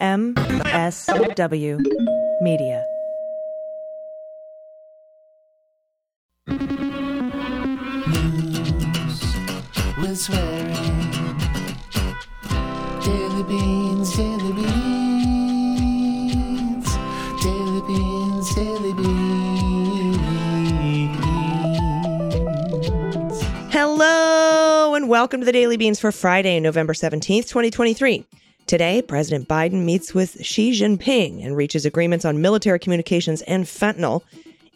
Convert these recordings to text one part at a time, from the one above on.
MSW Media. News with swearing. Daily beans, daily beans. Daily beans, daily beans. Hello and welcome to the Daily Beans for Friday, November 17th, 2023. Today, President Biden meets with Xi Jinping and reaches agreements on military communications and fentanyl.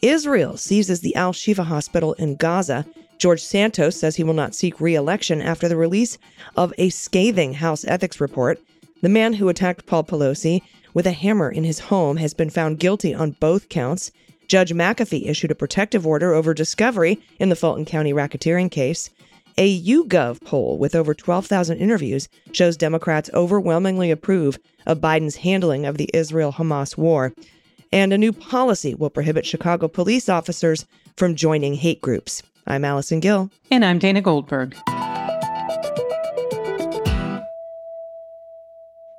Israel seizes the Al Shifa hospital in Gaza. George Santos says he will not seek re election after the release of a scathing House ethics report. The man who attacked Paul Pelosi with a hammer in his home has been found guilty on both counts. Judge McAfee issued a protective order over discovery in the Fulton County racketeering case. A YouGov poll with over 12,000 interviews shows Democrats overwhelmingly approve of Biden's handling of the Israel Hamas war. And a new policy will prohibit Chicago police officers from joining hate groups. I'm Allison Gill. And I'm Dana Goldberg.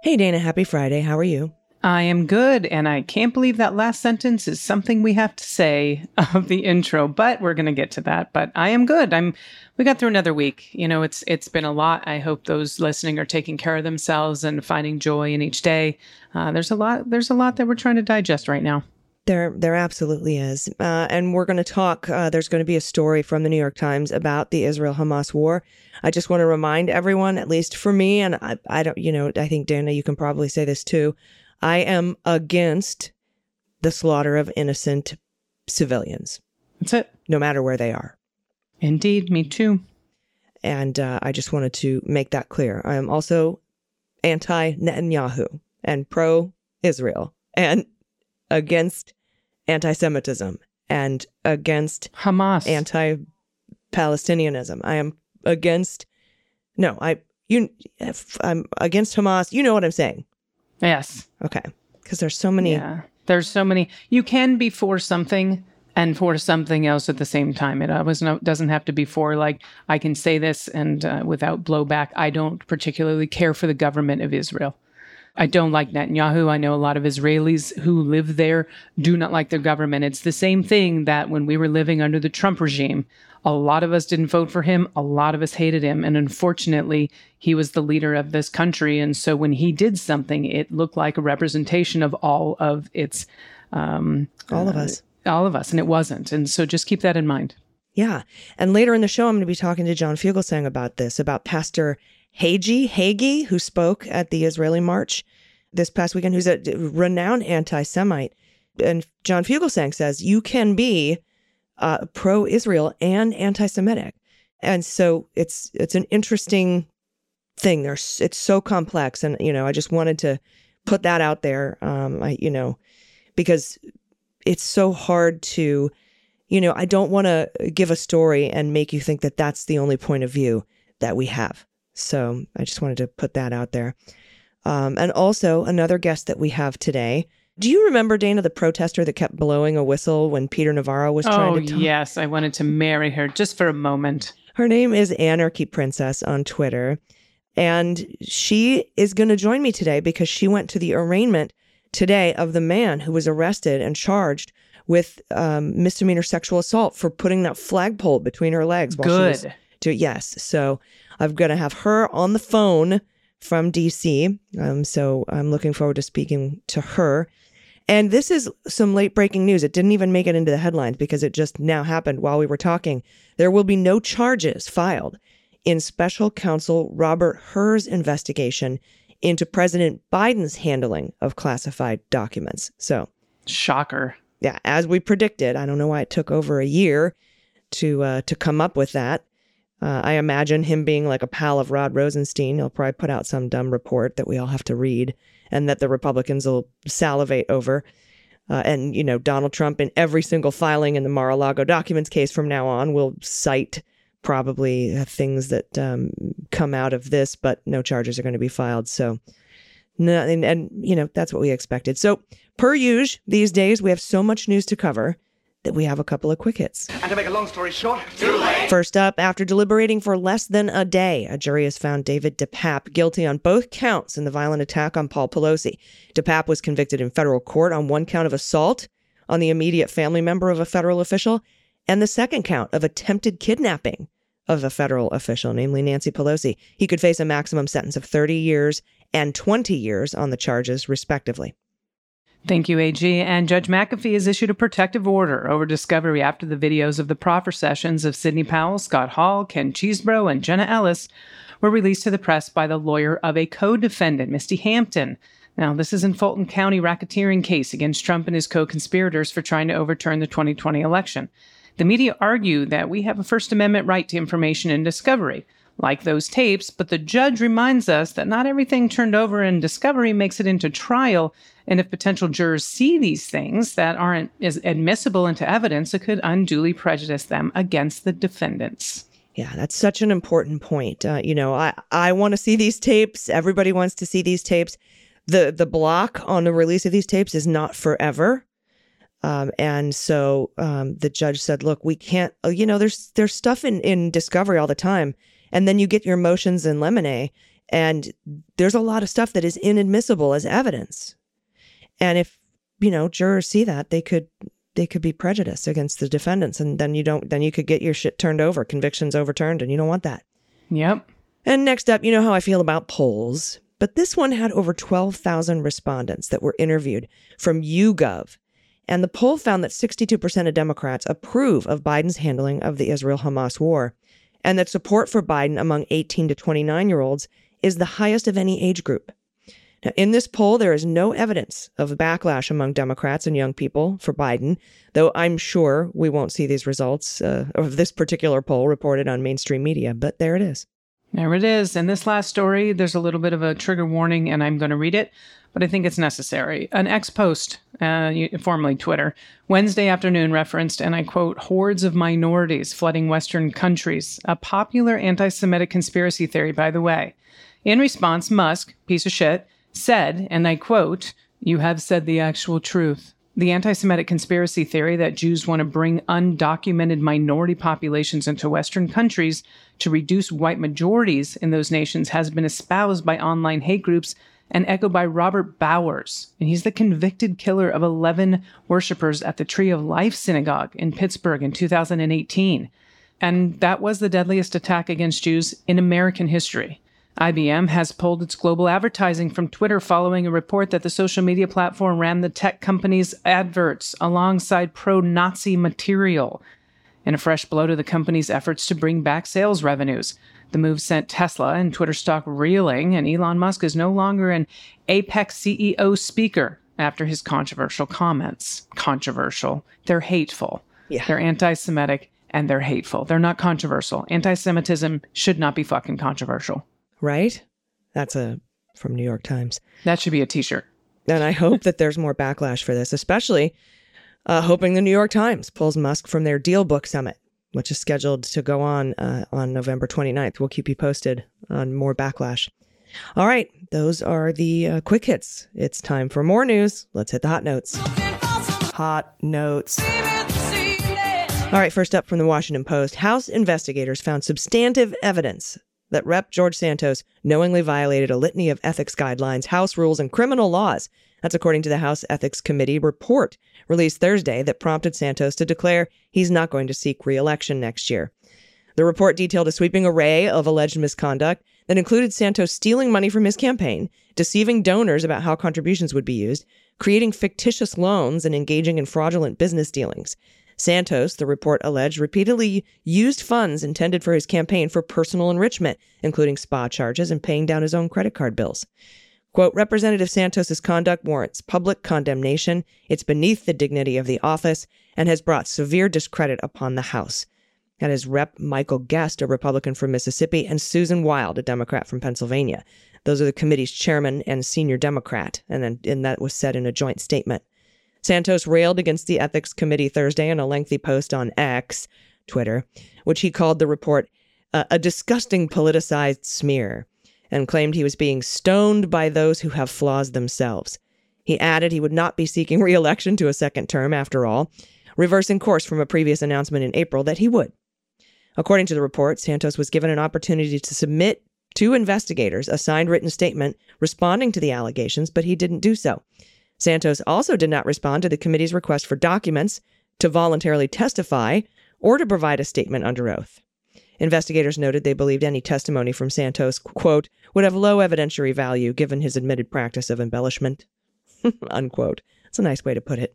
Hey, Dana, happy Friday. How are you? I am good, and I can't believe that last sentence is something we have to say of the intro, but we're going to get to that. But I am good. I'm we got through another week. You know, it's it's been a lot. I hope those listening are taking care of themselves and finding joy in each day. Uh, there's a lot there's a lot that we're trying to digest right now. There, there absolutely is, uh, and we're going to talk. Uh, there's going to be a story from the New York Times about the Israel-Hamas war. I just want to remind everyone, at least for me, and I, I don't, you know, I think Dana, you can probably say this too. I am against the slaughter of innocent civilians, That's it. no matter where they are. Indeed, me too. And uh, I just wanted to make that clear. I am also anti Netanyahu and pro Israel and against anti Semitism and against Hamas. anti Palestinianism. I am against, no, I, you, I'm against Hamas. You know what I'm saying. Yes. Okay. Because there's so many. Yeah. There's so many. You can be for something and for something else at the same time. It always no, doesn't have to be for like I can say this and uh, without blowback. I don't particularly care for the government of Israel. I don't like Netanyahu. I know a lot of Israelis who live there do not like their government. It's the same thing that when we were living under the Trump regime, a lot of us didn't vote for him. A lot of us hated him. And unfortunately, he was the leader of this country. And so when he did something, it looked like a representation of all of its, um, All of us. all of us. And it wasn't. And so just keep that in mind. Yeah. And later in the show, I'm going to be talking to John Fugelsang about this, about Pastor Hagee, Hagee, who spoke at the Israeli March this past weekend, who's a renowned anti Semite. And John Fugelsang says you can be uh, pro Israel and anti Semitic. And so it's it's an interesting thing. There's it's so complex, and you know, I just wanted to put that out there. Um, I you know, because it's so hard to, you know, I don't want to give a story and make you think that that's the only point of view that we have. So I just wanted to put that out there. Um, and also another guest that we have today. Do you remember Dana, the protester that kept blowing a whistle when Peter Navarro was trying Oh, to talk? yes. I wanted to marry her just for a moment. Her name is Anarchy Princess on Twitter. And she is going to join me today because she went to the arraignment today of the man who was arrested and charged with um, misdemeanor sexual assault for putting that flagpole between her legs. While She was Yes. So I'm going to have her on the phone from DC. Um, so I'm looking forward to speaking to her. And this is some late breaking news. It didn't even make it into the headlines because it just now happened while we were talking. There will be no charges filed in special counsel Robert Hur's investigation into President Biden's handling of classified documents. So, Shocker. yeah, as we predicted, I don't know why it took over a year to uh, to come up with that. Uh, I imagine him being like a pal of Rod Rosenstein. He'll probably put out some dumb report that we all have to read and that the Republicans will salivate over. Uh, and, you know, Donald Trump in every single filing in the Mar a Lago documents case from now on will cite probably uh, things that um, come out of this, but no charges are going to be filed. So, no, and, and, you know, that's what we expected. So, per usual, these days, we have so much news to cover that we have a couple of quick hits. And to make a long story short, too late. First up, after deliberating for less than a day, a jury has found David DePape guilty on both counts in the violent attack on Paul Pelosi. DePape was convicted in federal court on one count of assault on the immediate family member of a federal official and the second count of attempted kidnapping of a federal official, namely Nancy Pelosi. He could face a maximum sentence of 30 years and 20 years on the charges, respectively. Thank you, AG. And Judge McAfee has issued a protective order over discovery after the videos of the proffer sessions of Sidney Powell, Scott Hall, Ken Chesebro, and Jenna Ellis were released to the press by the lawyer of a co defendant, Misty Hampton. Now, this is in Fulton County racketeering case against Trump and his co conspirators for trying to overturn the 2020 election. The media argue that we have a First Amendment right to information and discovery, like those tapes, but the judge reminds us that not everything turned over in discovery makes it into trial. And if potential jurors see these things that aren't as admissible into evidence, it could unduly prejudice them against the defendants. Yeah, that's such an important point. Uh, you know, I, I want to see these tapes. Everybody wants to see these tapes. The the block on the release of these tapes is not forever. Um, and so um, the judge said, "Look, we can't. uh, You know, there's there's stuff in in discovery all the time, and then you get your motions in limine, and there's a lot of stuff that is inadmissible as evidence. And if you know jurors see that, they could they could be prejudiced against the defendants, and then you don't then you could get your shit turned over, convictions overturned, and you don't want that. Yep. And next up, you know how I feel about polls, but this one had over 12,000 respondents that were interviewed from YouGov. And the poll found that 62% of Democrats approve of Biden's handling of the Israel Hamas war, and that support for Biden among 18 to 29 year olds is the highest of any age group. Now, in this poll, there is no evidence of backlash among Democrats and young people for Biden, though I'm sure we won't see these results uh, of this particular poll reported on mainstream media, but there it is. There it is. In this last story, there's a little bit of a trigger warning, and I'm going to read it, but I think it's necessary. An X post, uh, formerly Twitter, Wednesday afternoon referenced, and I quote, hordes of minorities flooding Western countries, a popular anti Semitic conspiracy theory, by the way. In response, Musk, piece of shit, said, and I quote, You have said the actual truth. The anti Semitic conspiracy theory that Jews want to bring undocumented minority populations into Western countries to reduce white majorities in those nations has been espoused by online hate groups and echoed by Robert Bowers. And he's the convicted killer of 11 worshippers at the Tree of Life Synagogue in Pittsburgh in 2018. And that was the deadliest attack against Jews in American history. IBM has pulled its global advertising from Twitter following a report that the social media platform ran the tech company's adverts alongside pro Nazi material. In a fresh blow to the company's efforts to bring back sales revenues, the move sent Tesla and Twitter stock reeling, and Elon Musk is no longer an APEC CEO speaker after his controversial comments. Controversial. They're hateful. Yeah. They're anti Semitic and they're hateful. They're not controversial. Anti Semitism should not be fucking controversial. Right? That's a from New York Times. That should be a t shirt. And I hope that there's more backlash for this, especially uh, hoping the New York Times pulls Musk from their DealBook Summit, which is scheduled to go on uh, on November 29th. We'll keep you posted on more backlash. All right, those are the uh, quick hits. It's time for more news. Let's hit the hot notes. Hot notes. All right, first up from the Washington Post House investigators found substantive evidence that Rep. George Santos knowingly violated a litany of ethics guidelines, House rules, and criminal laws. That's according to the House Ethics Committee report released Thursday that prompted Santos to declare he's not going to seek re election next year. The report detailed a sweeping array of alleged misconduct that included Santos stealing money from his campaign, deceiving donors about how contributions would be used, creating fictitious loans, and engaging in fraudulent business dealings. Santos, the report alleged, repeatedly used funds intended for his campaign for personal enrichment, including spa charges and paying down his own credit card bills. Quote, Representative Santos's conduct warrants public condemnation. It's beneath the dignity of the office and has brought severe discredit upon the House. That is Rep. Michael Guest, a Republican from Mississippi, and Susan Wild, a Democrat from Pennsylvania. Those are the committee's chairman and senior Democrat, and then and that was said in a joint statement. Santos railed against the ethics committee Thursday in a lengthy post on X, Twitter, which he called the report uh, a disgusting politicized smear and claimed he was being stoned by those who have flaws themselves. He added he would not be seeking re election to a second term after all. reversing course from a previous announcement in April that he would. According to the report, Santos was given an opportunity to submit to investigators a signed written statement responding to the allegations, but he didn't do so. Santos also did not respond to the committee's request for documents to voluntarily testify or to provide a statement under oath. Investigators noted they believed any testimony from Santos, quote, would have low evidentiary value given his admitted practice of embellishment, unquote. It's a nice way to put it.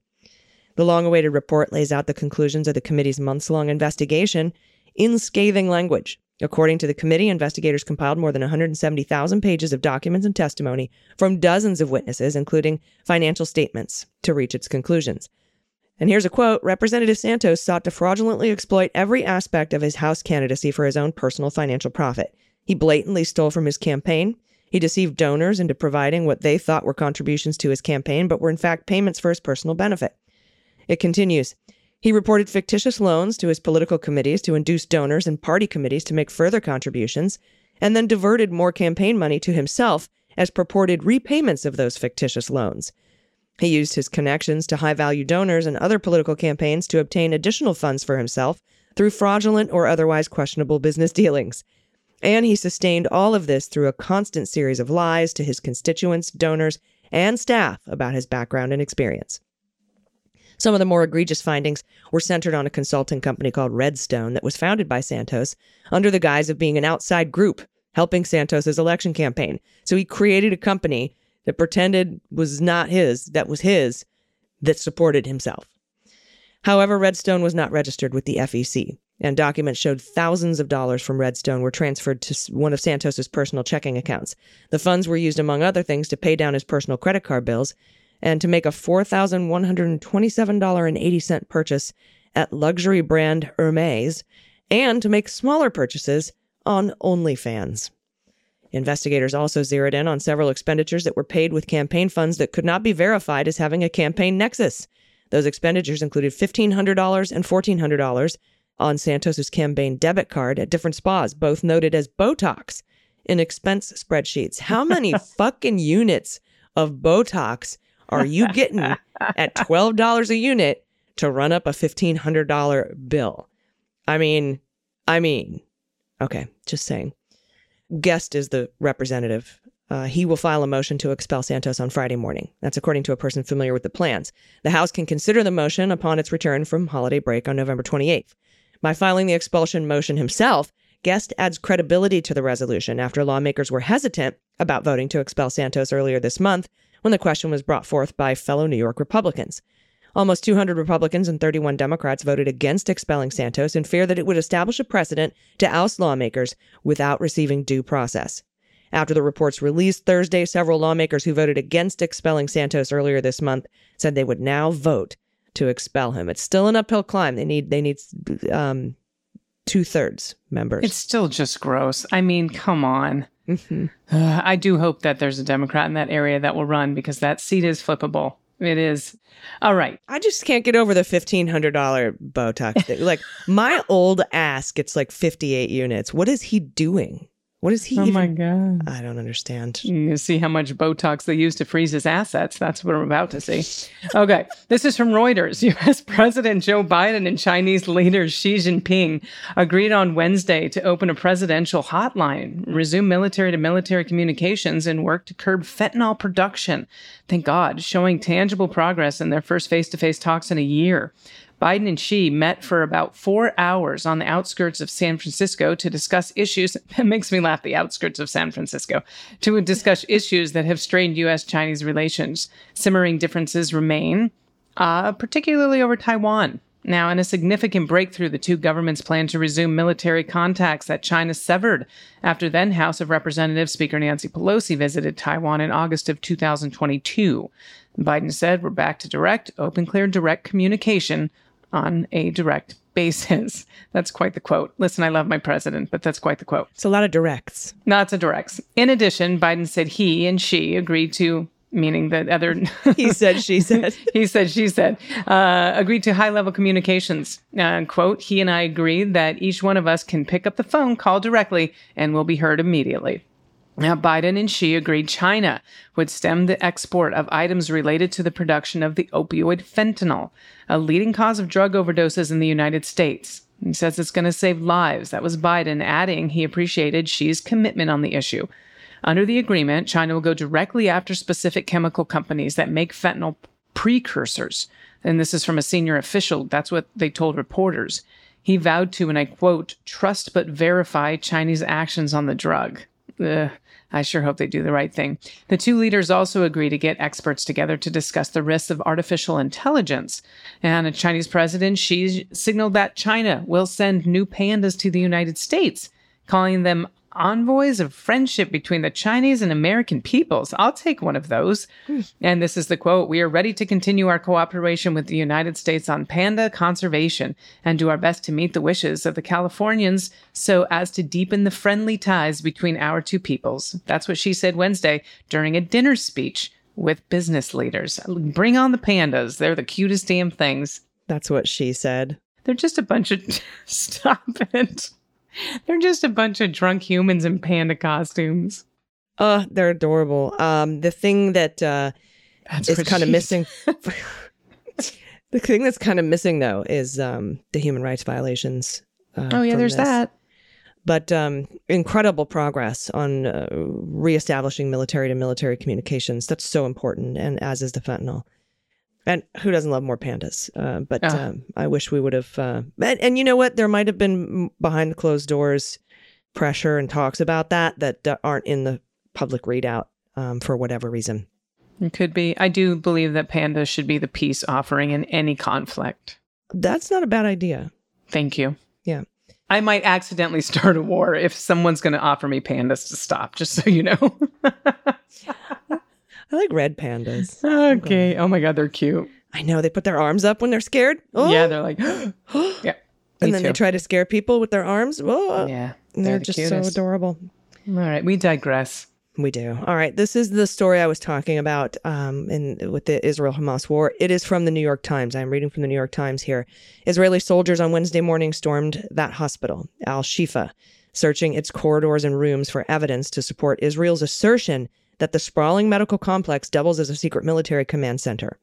The long awaited report lays out the conclusions of the committee's months long investigation in scathing language. According to the committee, investigators compiled more than 170,000 pages of documents and testimony from dozens of witnesses, including financial statements, to reach its conclusions. And here's a quote Representative Santos sought to fraudulently exploit every aspect of his House candidacy for his own personal financial profit. He blatantly stole from his campaign. He deceived donors into providing what they thought were contributions to his campaign, but were in fact payments for his personal benefit. It continues. He reported fictitious loans to his political committees to induce donors and party committees to make further contributions, and then diverted more campaign money to himself as purported repayments of those fictitious loans. He used his connections to high value donors and other political campaigns to obtain additional funds for himself through fraudulent or otherwise questionable business dealings. And he sustained all of this through a constant series of lies to his constituents, donors, and staff about his background and experience. Some of the more egregious findings were centered on a consulting company called Redstone that was founded by Santos under the guise of being an outside group helping Santos's election campaign. So he created a company that pretended was not his, that was his, that supported himself. However, Redstone was not registered with the FEC, and documents showed thousands of dollars from Redstone were transferred to one of Santos's personal checking accounts. The funds were used, among other things, to pay down his personal credit card bills and to make a $4,127.80 purchase at luxury brand Hermes and to make smaller purchases on OnlyFans. Investigators also zeroed in on several expenditures that were paid with campaign funds that could not be verified as having a campaign nexus. Those expenditures included $1,500 and $1,400 on Santos's campaign debit card at different spas, both noted as Botox in expense spreadsheets. How many fucking units of Botox are you getting at $12 a unit to run up a $1,500 bill? I mean, I mean, okay, just saying. Guest is the representative. Uh, he will file a motion to expel Santos on Friday morning. That's according to a person familiar with the plans. The House can consider the motion upon its return from holiday break on November 28th. By filing the expulsion motion himself, Guest adds credibility to the resolution after lawmakers were hesitant about voting to expel Santos earlier this month when the question was brought forth by fellow New York Republicans. Almost 200 Republicans and 31 Democrats voted against expelling Santos in fear that it would establish a precedent to oust lawmakers without receiving due process. After the report's release Thursday, several lawmakers who voted against expelling Santos earlier this month said they would now vote to expel him. It's still an uphill climb. They need they need um, two thirds members. It's still just gross. I mean, come on. Mm-hmm. Uh, I do hope that there's a Democrat in that area that will run because that seat is flippable. It is. All right. I just can't get over the fifteen hundred dollar Botox thing. like my old ass gets like fifty eight units. What is he doing? What is he? Oh even- my God. I don't understand. You see how much Botox they use to freeze his assets. That's what I'm about to see. Okay. This is from Reuters. U.S. President Joe Biden and Chinese leader Xi Jinping agreed on Wednesday to open a presidential hotline, resume military to military communications, and work to curb fentanyl production. Thank God, showing tangible progress in their first face to face talks in a year. Biden and Xi met for about four hours on the outskirts of San Francisco to discuss issues. That makes me laugh, the outskirts of San Francisco, to discuss issues that have strained U.S. Chinese relations. Simmering differences remain, uh, particularly over Taiwan. Now, in a significant breakthrough, the two governments plan to resume military contacts that China severed after then House of Representatives Speaker Nancy Pelosi visited Taiwan in August of 2022. Biden said, We're back to direct, open, clear, direct communication on a direct basis. That's quite the quote. Listen, I love my president, but that's quite the quote. It's a lot of directs. Lots of directs. In addition, Biden said he and Xi agreed to, meaning the other. He said, she said. he said, she said, uh, agreed to high level communications. Uh, quote, he and I agreed that each one of us can pick up the phone, call directly, and will be heard immediately. Now, Biden and Xi agreed China would stem the export of items related to the production of the opioid fentanyl, a leading cause of drug overdoses in the United States. He says it's going to save lives. That was Biden, adding he appreciated Xi's commitment on the issue. Under the agreement, China will go directly after specific chemical companies that make fentanyl precursors. And this is from a senior official. That's what they told reporters. He vowed to, and I quote, trust but verify Chinese actions on the drug. Ugh, I sure hope they do the right thing. The two leaders also agree to get experts together to discuss the risks of artificial intelligence. And a Chinese president, Xi signaled that China will send new pandas to the United States, calling them envoys of friendship between the Chinese and American peoples. I'll take one of those. Hmm. And this is the quote We are ready to continue our cooperation with the United States on panda conservation and do our best to meet the wishes of the Californians so as to deepen the friendly ties between our two peoples. That's what Xi said Wednesday during a dinner speech with business leaders. Bring on the pandas. They're the cutest damn things. That's what she said. They're just a bunch of. Stop it. They're just a bunch of drunk humans in panda costumes. Uh, they're adorable. Um, the thing that uh, That's is kind of missing. the thing that's kind of missing though is um, the human rights violations. Uh, Oh yeah, there's this. that. But um, incredible progress on uh, reestablishing military to military communications. That's so important, and as is the fentanyl. And who doesn't love more pandas? Uh, but Ah. um, I wish we would have. Uh, and, and you know what? There might have been behind the closed doors pressure and talks about that that uh, aren't in the public readout um, for whatever reason. It could be. I do believe that pandas should be the peace offering in any conflict. That's not a bad idea. Thank you. Yeah. I might accidentally start a war if someone's going to offer me pandas to stop, just so you know. I like red pandas. okay. Oh my God, they're cute. I know they put their arms up when they're scared. Oh, Yeah, they're like, yeah. and then they try to scare people with their arms. Oh, Yeah. and they're the just so adorable. All right, we digress. We do. All right. This is the story I was talking about um, in with the Israel Hamas war. It is from the New York Times. I'm reading from the New York Times here. Israeli soldiers on Wednesday morning stormed that hospital, Al Shifa, searching its corridors and rooms for evidence to support Israel's assertion that the sprawling medical complex doubles as a secret military command center.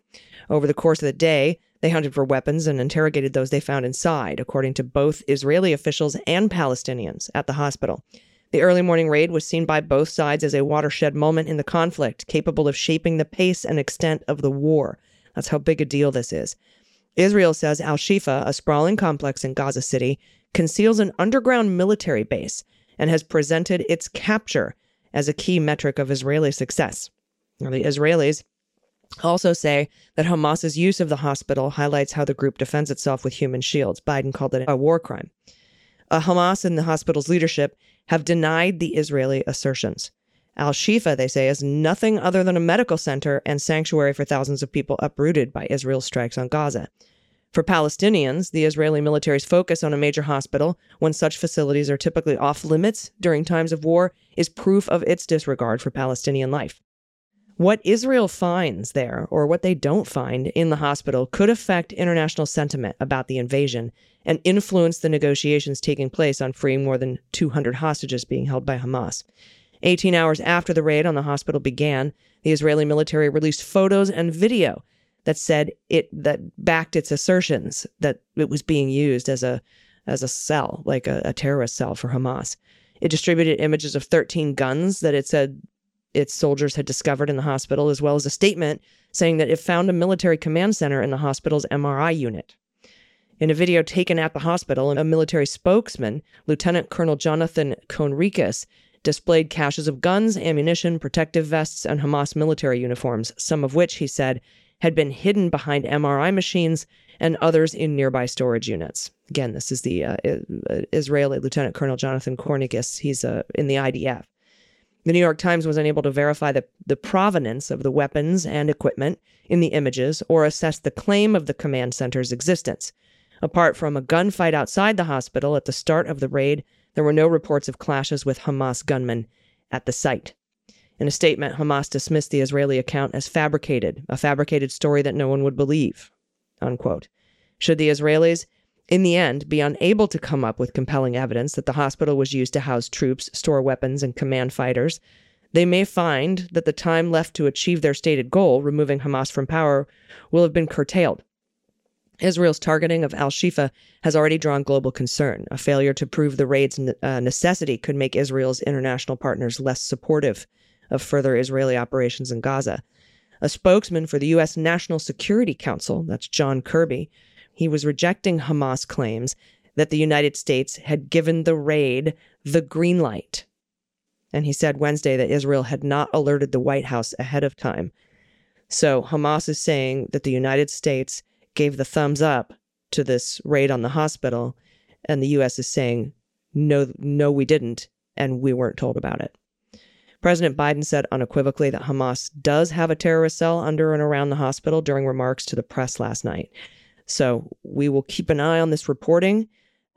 Over the course of the day, they hunted for weapons and interrogated those they found inside, according to both Israeli officials and Palestinians at the hospital. The early morning raid was seen by both sides as a watershed moment in the conflict, capable of shaping the pace and extent of the war. That's how big a deal this is. Israel says Al Shifa, a sprawling complex in Gaza City, conceals an underground military base and has presented its capture as a key metric of Israeli success. Now, the Israelis also say that Hamas's use of the hospital highlights how the group defends itself with human shields. Biden called it a war crime. Uh, Hamas and the hospital's leadership have denied the Israeli assertions. Al Shifa, they say, is nothing other than a medical center and sanctuary for thousands of people uprooted by Israel's strikes on Gaza. For Palestinians, the Israeli military's focus on a major hospital, when such facilities are typically off limits during times of war, is proof of its disregard for Palestinian life. What Israel finds there, or what they don't find in the hospital, could affect international sentiment about the invasion and influence the negotiations taking place on freeing more than 200 hostages being held by Hamas. 18 hours after the raid on the hospital began, the Israeli military released photos and video that said it that backed its assertions that it was being used as a as a cell, like a, a terrorist cell for Hamas. It distributed images of 13 guns that it said its soldiers had discovered in the hospital, as well as a statement saying that it found a military command center in the hospital's MRI unit. In a video taken at the hospital, a military spokesman, Lieutenant Colonel Jonathan Conricus, displayed caches of guns, ammunition, protective vests, and Hamas military uniforms, some of which, he said, had been hidden behind MRI machines and others in nearby storage units. Again, this is the uh, Israeli Lieutenant Colonel Jonathan Conricus. He's uh, in the IDF. The New York Times was unable to verify the, the provenance of the weapons and equipment in the images or assess the claim of the command center's existence. Apart from a gunfight outside the hospital at the start of the raid, there were no reports of clashes with Hamas gunmen at the site. In a statement, Hamas dismissed the Israeli account as fabricated, a fabricated story that no one would believe. Unquote. Should the Israelis in the end, be unable to come up with compelling evidence that the hospital was used to house troops, store weapons, and command fighters, they may find that the time left to achieve their stated goal, removing Hamas from power, will have been curtailed. Israel's targeting of al Shifa has already drawn global concern. A failure to prove the raid's uh, necessity could make Israel's international partners less supportive of further Israeli operations in Gaza. A spokesman for the U.S. National Security Council, that's John Kirby, he was rejecting Hamas claims that the United States had given the raid the green light. And he said Wednesday that Israel had not alerted the White House ahead of time. So Hamas is saying that the United States gave the thumbs up to this raid on the hospital, and the U.S. is saying, no, no, we didn't, and we weren't told about it. President Biden said unequivocally that Hamas does have a terrorist cell under and around the hospital during remarks to the press last night. So we will keep an eye on this reporting.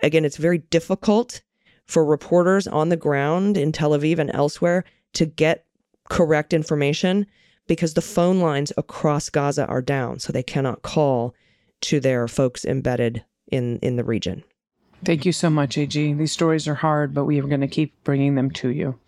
Again, it's very difficult for reporters on the ground in Tel Aviv and elsewhere to get correct information because the phone lines across Gaza are down, so they cannot call to their folks embedded in in the region. Thank you so much, AG. These stories are hard, but we are going to keep bringing them to you.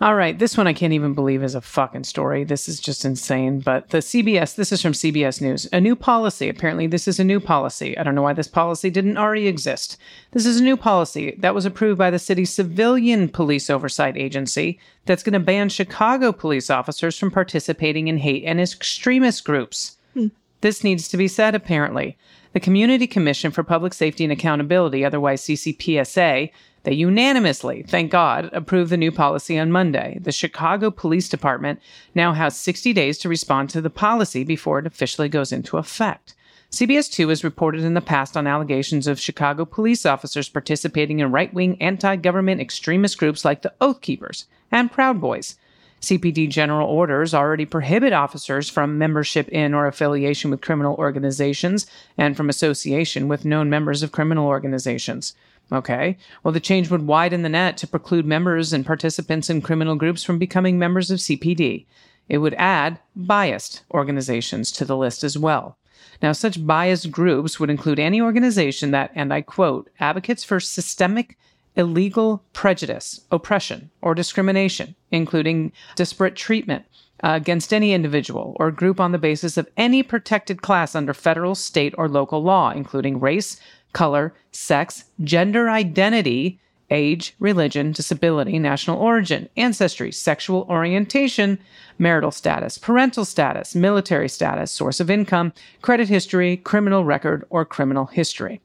All right, this one I can't even believe is a fucking story. This is just insane. But the CBS, this is from CBS News. A new policy. Apparently, this is a new policy. I don't know why this policy didn't already exist. This is a new policy that was approved by the city's civilian police oversight agency that's going to ban Chicago police officers from participating in hate and extremist groups. Hmm. This needs to be said, apparently. The Community Commission for Public Safety and Accountability, otherwise CCPSA, they unanimously, thank God, approved the new policy on Monday. The Chicago Police Department now has 60 days to respond to the policy before it officially goes into effect. CBS 2 has reported in the past on allegations of Chicago police officers participating in right wing anti government extremist groups like the Oath Keepers and Proud Boys. CPD general orders already prohibit officers from membership in or affiliation with criminal organizations and from association with known members of criminal organizations. Okay. Well, the change would widen the net to preclude members and participants in criminal groups from becoming members of CPD. It would add biased organizations to the list as well. Now, such biased groups would include any organization that, and I quote, advocates for systemic illegal prejudice, oppression, or discrimination, including disparate treatment uh, against any individual or group on the basis of any protected class under federal, state, or local law, including race, color, sex, gender identity, age, religion, disability, national origin, ancestry, sexual orientation, marital status, parental status, military status, source of income, credit history, criminal record, or criminal history.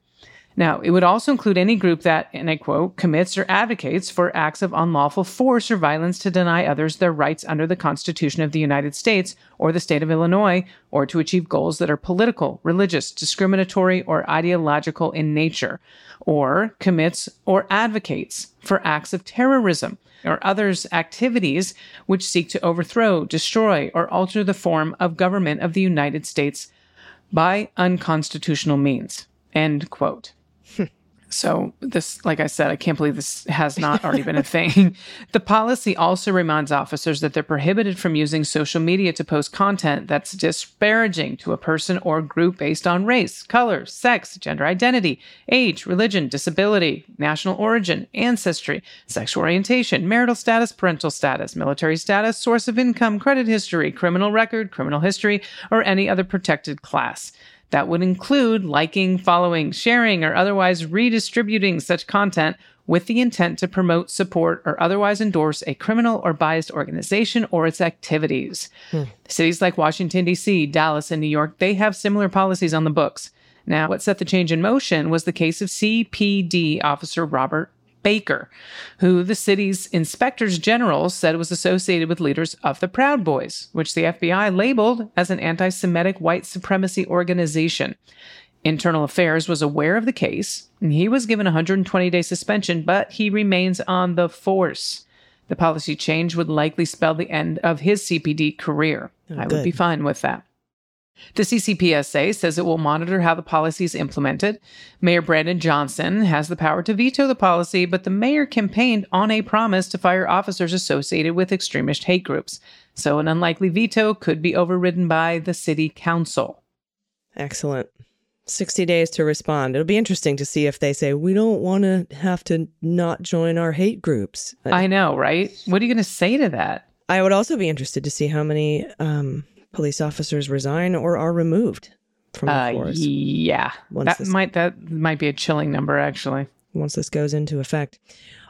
Now, it would also include any group that, and I quote, commits or advocates for acts of unlawful force or violence to deny others their rights under the Constitution of the United States or the state of Illinois, or to achieve goals that are political, religious, discriminatory, or ideological in nature, or commits or advocates for acts of terrorism or others activities which seek to overthrow, destroy, or alter the form of government of the United States by unconstitutional means. End quote. So this, like I said, I can't believe this has not already been a thing. the policy also reminds officers that they're prohibited from using social media to post content that's disparaging to a person or group based on race, color, sex, gender identity, age, religion, disability, national origin, ancestry, sexual orientation, marital status, parental status, military status, source of income, credit history, criminal record, criminal history, or any other protected class. That would include liking, following, sharing, or otherwise redistributing such content with the intent to promote, support, or otherwise endorse a criminal or biased organization or its activities. Hmm. Cities like Washington, D.C., Dallas, and New York, they have similar policies on the books. Now, what set the change in motion was the case of CPD officer Robert Bakker, who the city's inspectors general said was associated with leaders of the Proud Boys, which the FBI labeled as an anti Semitic white supremacy organization. Internal Affairs was aware of the case, and he was given a 120 day suspension, but he remains on the force. The policy change would likely spell the end of his CPD career. Oh, I would be fine with that. The CCPSA says it will monitor how the policy is implemented. Mayor Brandon Johnson has the power to veto the policy, but the mayor campaigned on a promise to fire officers associated with extremist hate groups. So an unlikely veto could be overridden by the city council. Excellent. 60 days to respond. It'll be interesting to see if they say, we don't want to have to not join our hate groups. I know, right? What are you going to say to that? I would also be interested to see how many um, police officers resign or are removed from the Uh, force yeah, Once that this- might that might be a chilling number actually. once this goes into effect.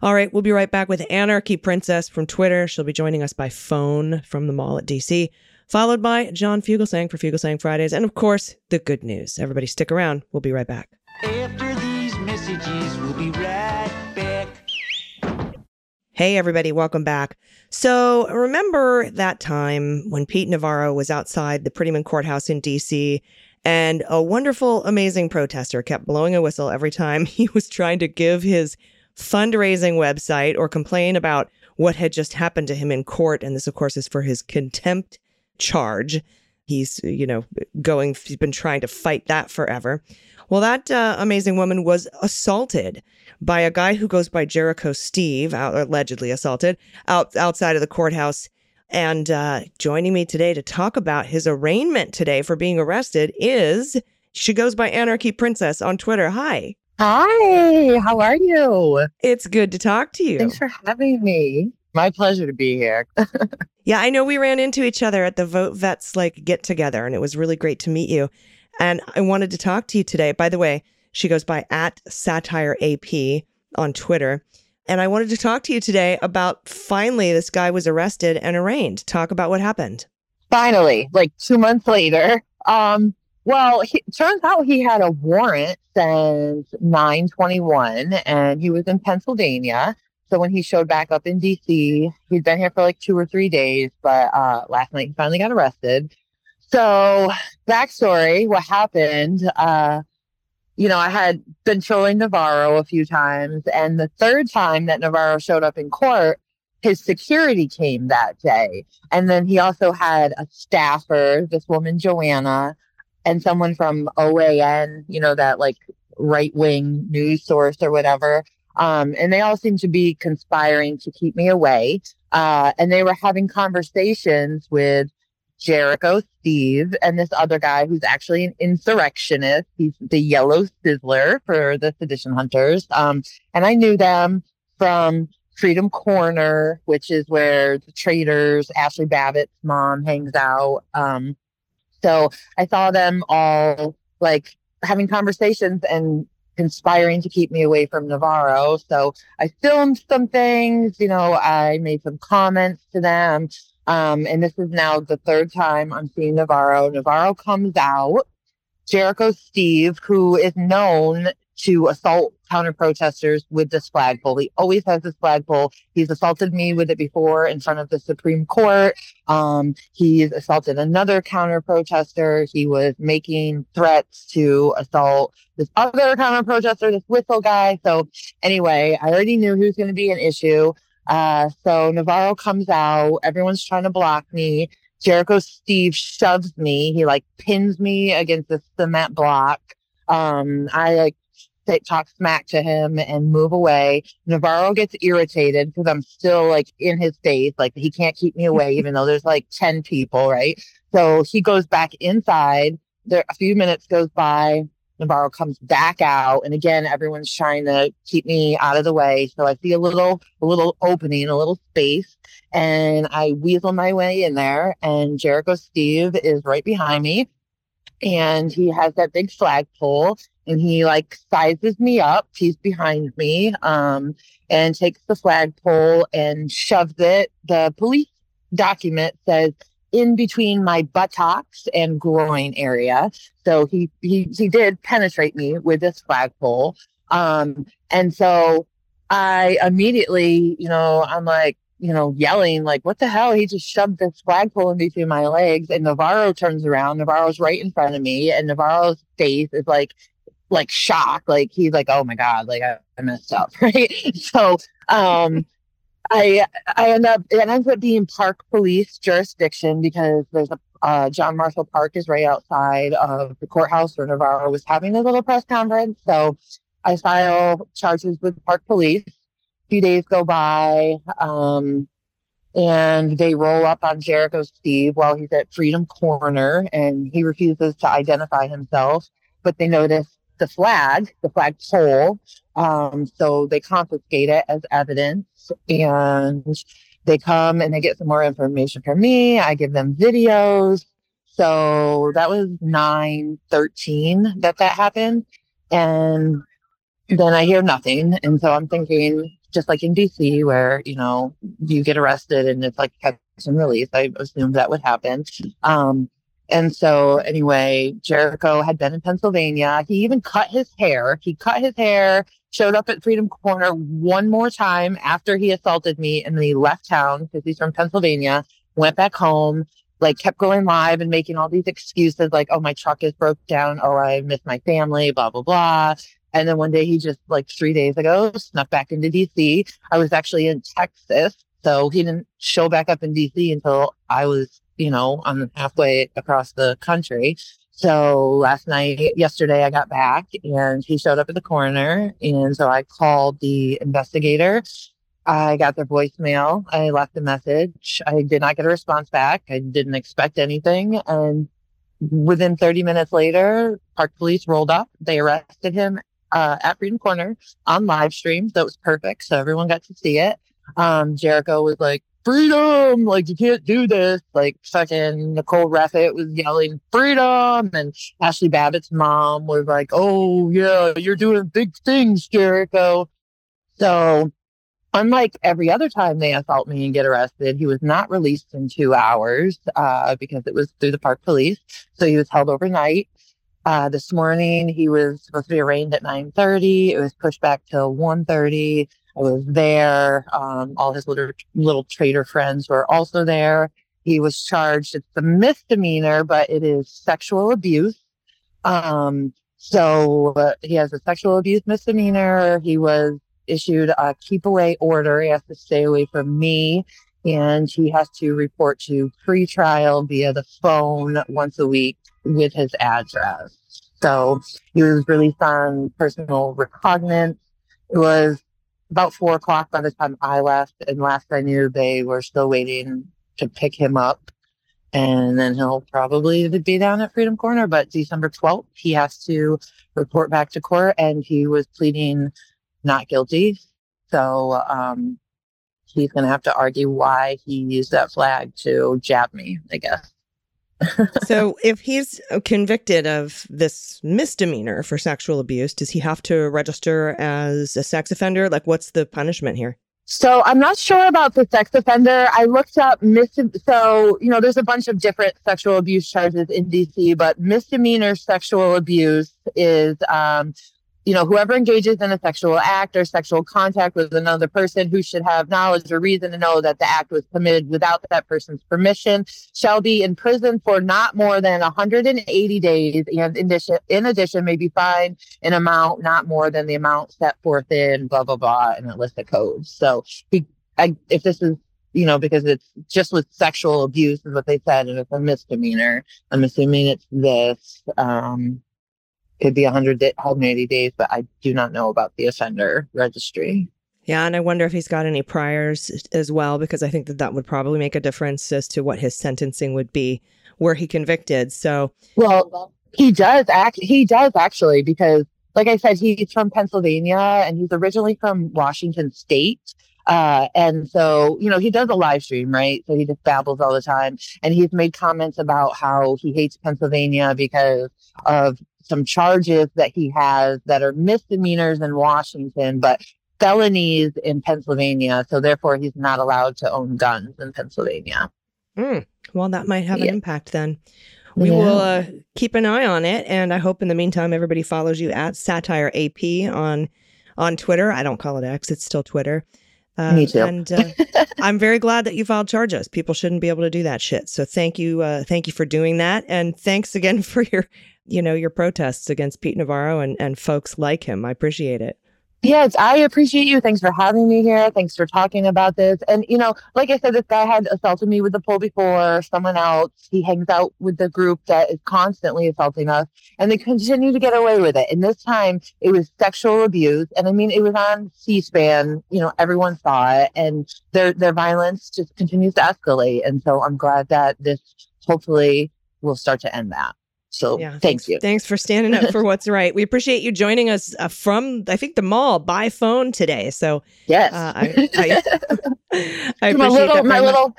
All right, we'll be right back with Anarchy Princess from Twitter. She'll be joining us by phone from the mall at DC, followed by John Fugelsang for Fugelsang Fridays, and of course, the good news. Everybody stick around. We'll be right back. After Hey, everybody, welcome back. So, remember that time when Pete Navarro was outside the Prettyman Courthouse in DC and a wonderful, amazing protester kept blowing a whistle every time he was trying to give his fundraising website or complain about what had just happened to him in court? And this, of course, is for his contempt charge. He's, you know, going, he's been trying to fight that forever. Well, that uh, amazing woman was assaulted by a guy who goes by Jericho Steve, out, allegedly assaulted out outside of the courthouse. And uh, joining me today to talk about his arraignment today for being arrested is she goes by Anarchy Princess on Twitter. Hi, Hi, how are you? it's good to talk to you. Thanks for having me. My pleasure to be here. Yeah, I know we ran into each other at the VoteVets like get together, and it was really great to meet you. And I wanted to talk to you today. By the way, she goes by at Satire AP on Twitter. And I wanted to talk to you today about finally this guy was arrested and arraigned. Talk about what happened. Finally, like two months later. Um, well, he, turns out he had a warrant since 921 and he was in Pennsylvania. So when he showed back up in DC, he'd been here for like two or three days, but uh, last night he finally got arrested. So, backstory what happened, uh, you know, I had been trolling Navarro a few times, and the third time that Navarro showed up in court, his security came that day. And then he also had a staffer, this woman, Joanna, and someone from OAN, you know, that like right wing news source or whatever. Um, and they all seemed to be conspiring to keep me away. Uh, and they were having conversations with Jericho Steve and this other guy who's actually an insurrectionist. He's the yellow sizzler for the sedition hunters. Um, and I knew them from Freedom Corner, which is where the traitors, Ashli Babbitt's mom hangs out. Um, so I saw them all like having conversations and conspiring to keep me away from Navarro. So I filmed some things, you know, I made some comments to them. Um, and this is now the third time I'm seeing Navarro. Navarro comes out. Jericho Steve, who is known to assault counter protesters with this flagpole. He always has this flagpole. He's assaulted me with it before in front of the Supreme Court. Um, he's assaulted another counter protester. He was making threats to assault this other counter protester, this whistle guy. So anyway, I already knew he was going to be an issue. Uh, so Navarro comes out. Everyone's trying to block me. Jericho Steve shoves me. He like pins me against the cement block. Um, I like talk smack to him and move away. Navarro gets irritated because I'm still like in his face. Like he can't keep me away, even though there's like 10 people, right? So he goes back inside. There, a few minutes goes by. Navarro comes back out, and again, everyone's trying to keep me out of the way. So I see a little, a little opening, a little space, and I weasel my way in there. And Jericho Steve is right behind me, and he has that big flagpole, and he like sizes me up. He's behind me, um, and takes the flagpole and shoves it. The police document says in between my buttocks and groin area. So he he he did penetrate me with this flagpole. Um, and so I immediately, you know, I'm like, you know, yelling like, "What the hell?" He just shoved this flagpole in between my legs, and Navarro turns around. Navarro's right in front of me, and Navarro's face is like, like shock, like he's like, "Oh my god!" Like I, I messed up, right? So, um, I I end up it ends up being park police jurisdiction because there's a uh, John Marshall Park is right outside of the courthouse where Navarro was having a little press conference. So I file charges with park police. A few days go by, um, and they roll up on Jericho Steve while he's at Freedom Corner, and he refuses to identify himself. but they noticed the flag, the flag pole. Um, so they confiscate it as evidence and they come and they get some more information from me. I give them videos. So that was 9 13 that that happened. And then I hear nothing. And so I'm thinking, just like in DC, where, you know, you get arrested and it's like catch and release, I assumed that would happen. Um, and so, anyway, Jericho had been in Pennsylvania. He even cut his hair. He cut his hair, showed up at Freedom Corner one more time after he assaulted me, and then he left town because he's from Pennsylvania, went back home, like kept going live and making all these excuses like, oh, my truck is broke down. Oh, I miss my family, blah, blah, blah. And then one day he just like three days ago snuck back into DC. I was actually in Texas. So he didn't show back up in DC until I was, you know, on halfway across the country. So last night, yesterday, I got back and he showed up at the coroner. And so I called the investigator. I got their voicemail. I left a message. I did not get a response back. I didn't expect anything. And within 30 minutes later, Park Police rolled up. They arrested him uh, at Freedom Corner on live stream. That was perfect. So everyone got to see it. Um, Jericho was like, freedom, like you can't do this. Like fucking Nicole Reffitt was yelling freedom. And Ashli Babbitt's mom was like, oh yeah, you're doing big things, Jericho. So unlike every other time they assault me and get arrested, he was not released in two hours uh, because it was through the park police. So he was held overnight. Uh, this morning he was supposed to be arraigned at 9:30. It was pushed back till 1:30. Was there. Um, all his little little trader friends were also there. He was charged. It's a misdemeanor, but it is sexual abuse. Um, so uh, he has a sexual abuse misdemeanor. He was issued a keep away order. He has to stay away from me and he has to report to pretrial via the phone once a week with his address. So he was released on personal recognizance. It was about four o'clock by the time I left, and last I knew, they were still waiting to pick him up. And then he'll probably be down at Freedom Corner. But December 12th, he has to report back to court, and he was pleading not guilty. So um, he's going to have to argue why he used that flag to jab me, I guess. so if he's convicted of this misdemeanor for sexual abuse, does he have to register as a sex offender? Like, what's the punishment here? So I'm not sure about the sex offender. I looked up mis- so you know there's a bunch of different sexual abuse charges in DC, but misdemeanor sexual abuse is um, you know, whoever engages in a sexual act or sexual contact with another person who should have knowledge or reason to know that the act was committed without that person's permission shall be in prison for not more than 180 days and in addition, in addition may be fined an amount not more than the amount set forth in blah, blah, blah, and a list of codes. So he, I, if this is you know, because it's just with sexual abuse is what they said, and it's a misdemeanor. I'm assuming it's this. Um, could be 100 180 days, but I do not know about the offender registry. Yeah, and I wonder if he's got any priors as well, because I think that that would probably make a difference as to what his sentencing would be were he convicted. So, well, he does act. He does actually, because like I said, he's from Pennsylvania and he's originally from Washington State. Uh, and so, you know, he does a live stream, right? So he just babbles all the time. And he's made comments about how he hates Pennsylvania because of some charges that he has that are misdemeanors in Washington, but felonies in Pennsylvania. So therefore, he's not allowed to own guns in Pennsylvania. Mm, well, that might have yeah. an impact then. We yeah. will uh, keep an eye on it, and I hope in the meantime everybody follows you at Satire AP on on Twitter. I don't call it X; it's still Twitter. Uh, Me too. And uh, I'm very glad that you filed charges. People shouldn't be able to do that shit. So thank you, uh, thank you for doing that, and thanks again for your you know, your protests against Pete Navarro and, and folks like him. I appreciate it. Yes, I appreciate you. Thanks for having me here. Thanks for talking about this. And, you know, like I said, this guy had assaulted me with the pole before, someone else. He hangs out with the group that is constantly assaulting us, and they continue to get away with it. And this time it was sexual abuse. And I mean, it was on C SPAN, you know, everyone saw it, and their, their violence just continues to escalate. And so I'm glad that this hopefully will start to end that. So Yeah, thank thanks, you. Thanks for standing up for what's right. We appreciate you joining us uh, from, I think, the mall by phone today. So Yes. uh, I, I, I my little, my much. little,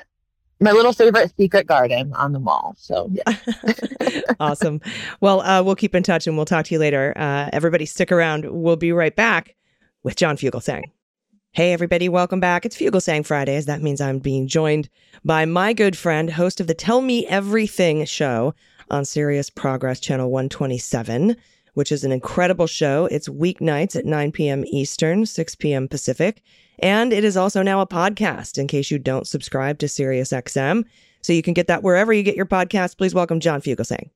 my little favorite secret garden on the mall. So yeah. awesome. Well, uh, we'll keep in touch and we'll talk to you later. Uh, everybody, stick around. We'll be right back with John Fugelsang. Hey, everybody, welcome back. It's Fugelsang Fridays. That means I'm being joined by my good friend, host of the Tell Me Everything show on Sirius Progress Channel 127, which is an incredible show. It's weeknights at 9 p.m. Eastern, 6 p.m. Pacific. And it is also now a podcast in case you don't subscribe to Sirius XM. So you can get that wherever you get your podcast. Please welcome John Fugelsang.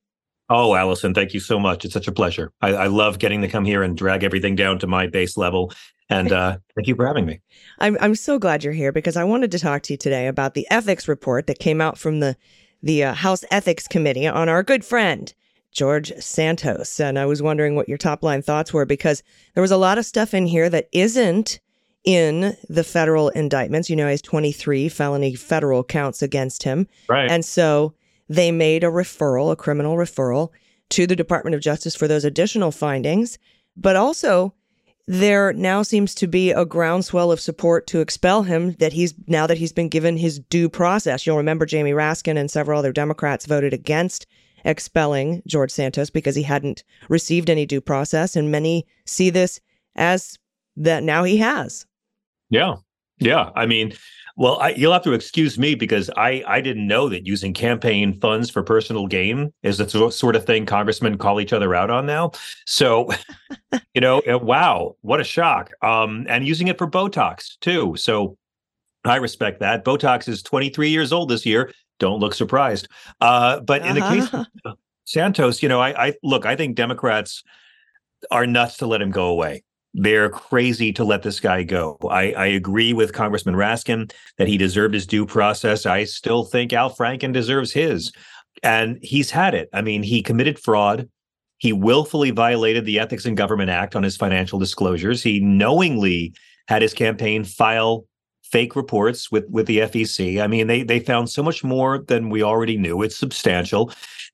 Oh, Allison, thank you so much. It's such a pleasure. I, I love getting to come here and drag everything down to my base level. And uh, thank you for having me. I'm I'm so glad you're here because I wanted to talk to you today about the ethics report that came out from the the uh, House Ethics Committee on our good friend George Santos, and I was wondering what your top line thoughts were because there was a lot of stuff in here that isn't in the federal indictments. You know, he has 23 felony federal counts against him, Right. and so they made a referral, a criminal referral, to the Department of Justice for those additional findings, but also there now seems to be a groundswell of support to expel him that he's now that he's been given his due process. You'll remember Jamie Raskin and several other Democrats voted against expelling George Santos because he hadn't received any due process. And many see this as that now he has. yeah. Yeah. I mean, well, I, you'll have to excuse me because I, I didn't know that using campaign funds for personal gain is the sort of thing congressmen call each other out on now. So, you know, uh, wow, what a shock. Um, and using it for Botox too. So I respect that. Botox is 23 years old this year. Don't look surprised. Uh, but in the case Uh-huh. of Santos, you know, I, I look, I think Democrats are nuts to let him go away. They're crazy to let this guy go. I, I agree with Congressman Raskin that he deserved his due process. I still think Al Franken deserves his. And he's had it. I mean, he committed fraud. He willfully violated the Ethics in Government Act on his financial disclosures. He knowingly had his campaign file fake reports with with the FEC. I mean, they they found so much more than we already knew. It's substantial.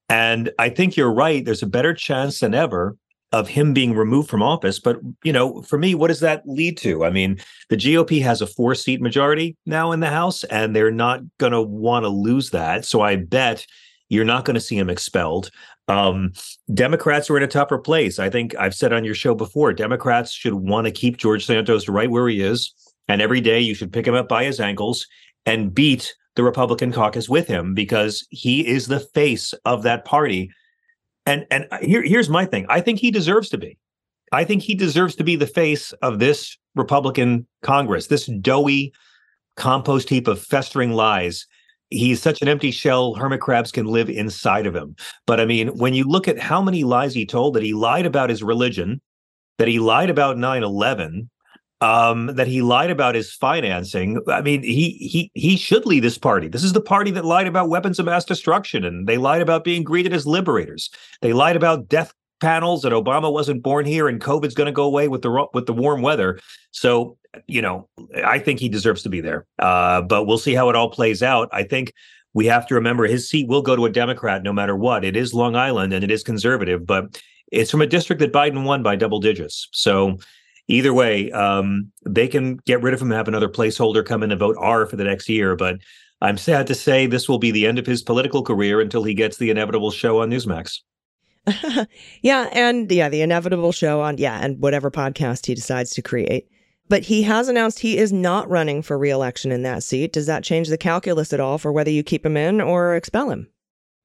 And I think you're right. There's a better chance than ever of him being removed from office. But, you know, for me, what does that lead to? I mean, the GOP has a four seat majority now in the House, and they're not going to want to lose that. So I bet you're not going to see him expelled. Um, Democrats are in a tougher place. I think I've said on your show before, Democrats should want to keep George Santos right where he is. And every day you should pick him up by his ankles and beat the Republican caucus with him because he is the face of that party. And and here, here's my thing. I think he deserves to be. I think he deserves to be the face of this Republican Congress, this doughy compost heap of festering lies. He's such an empty shell, hermit crabs can live inside of him. But I mean, when you look at how many lies he told, that he lied about his religion, that he lied about 9 11, um, that he lied about his financing. I mean, he he he should lead this party. This is the party that lied about weapons of mass destruction, and they lied about being greeted as liberators. They lied about death panels that Obama wasn't born here and COVID's going to go away with the with the warm weather. So, you know, I think he deserves to be there. Uh, but we'll see how it all plays out. I think we have to remember his seat will go to a Democrat no matter what. It is Long Island and it is conservative, but it's from a district that Biden won by double digits. So either way, um, they can get rid of him and have another placeholder come in and vote R for the next year. But I'm sad to say this will be the end of his political career until he gets the inevitable show on Newsmax. yeah, and yeah, the inevitable show on yeah, and whatever podcast he decides to create. But he has announced he is not running for reelection in that seat. Does that change the calculus at all for whether you keep him in or expel him?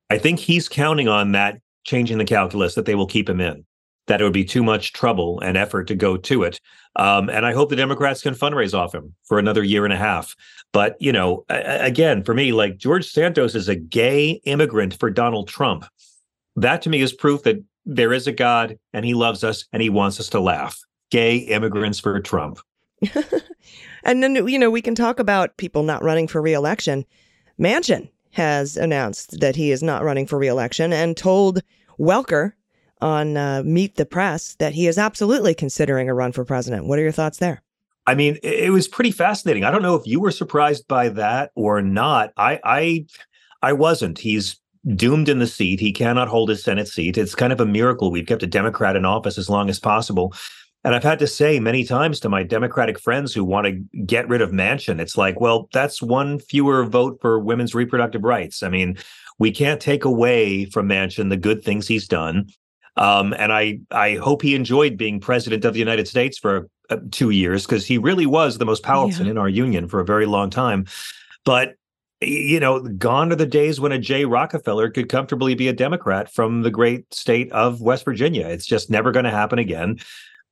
I think he's counting on that changing the calculus that they will keep him in. That it would be too much trouble and effort to go to it. Um, and I hope the Democrats can fundraise off him for another year and a half. But, you know, again, for me, like George Santos is a gay immigrant for Donald Trump. That to me is proof that there is a God and he loves us and he wants us to laugh. Gay immigrants for Trump. And then, you know, we can talk about people not running for reelection. Manchin has announced that he is not running for reelection and told Welker on uh, Meet the Press that he is absolutely considering a run for president. What are your thoughts there? I mean, it was pretty fascinating. I don't know if you were surprised by that or not. I I I wasn't. He's doomed in the seat. He cannot hold his Senate seat. It's kind of a miracle we've kept a Democrat in office as long as possible. And I've had to say many times to my Democratic friends who want to get rid of Manchin, it's like, well, that's one fewer vote for women's reproductive rights. I mean, we can't take away from Manchin the good things he's done. Um, and I, I hope he enjoyed being president of the United States for uh, two years because he really was the most powerful Yeah. in our union for a very long time. But you know, gone are the days when a Jay Rockefeller could comfortably be a Democrat from the great state of West Virginia. It's just never going to happen again.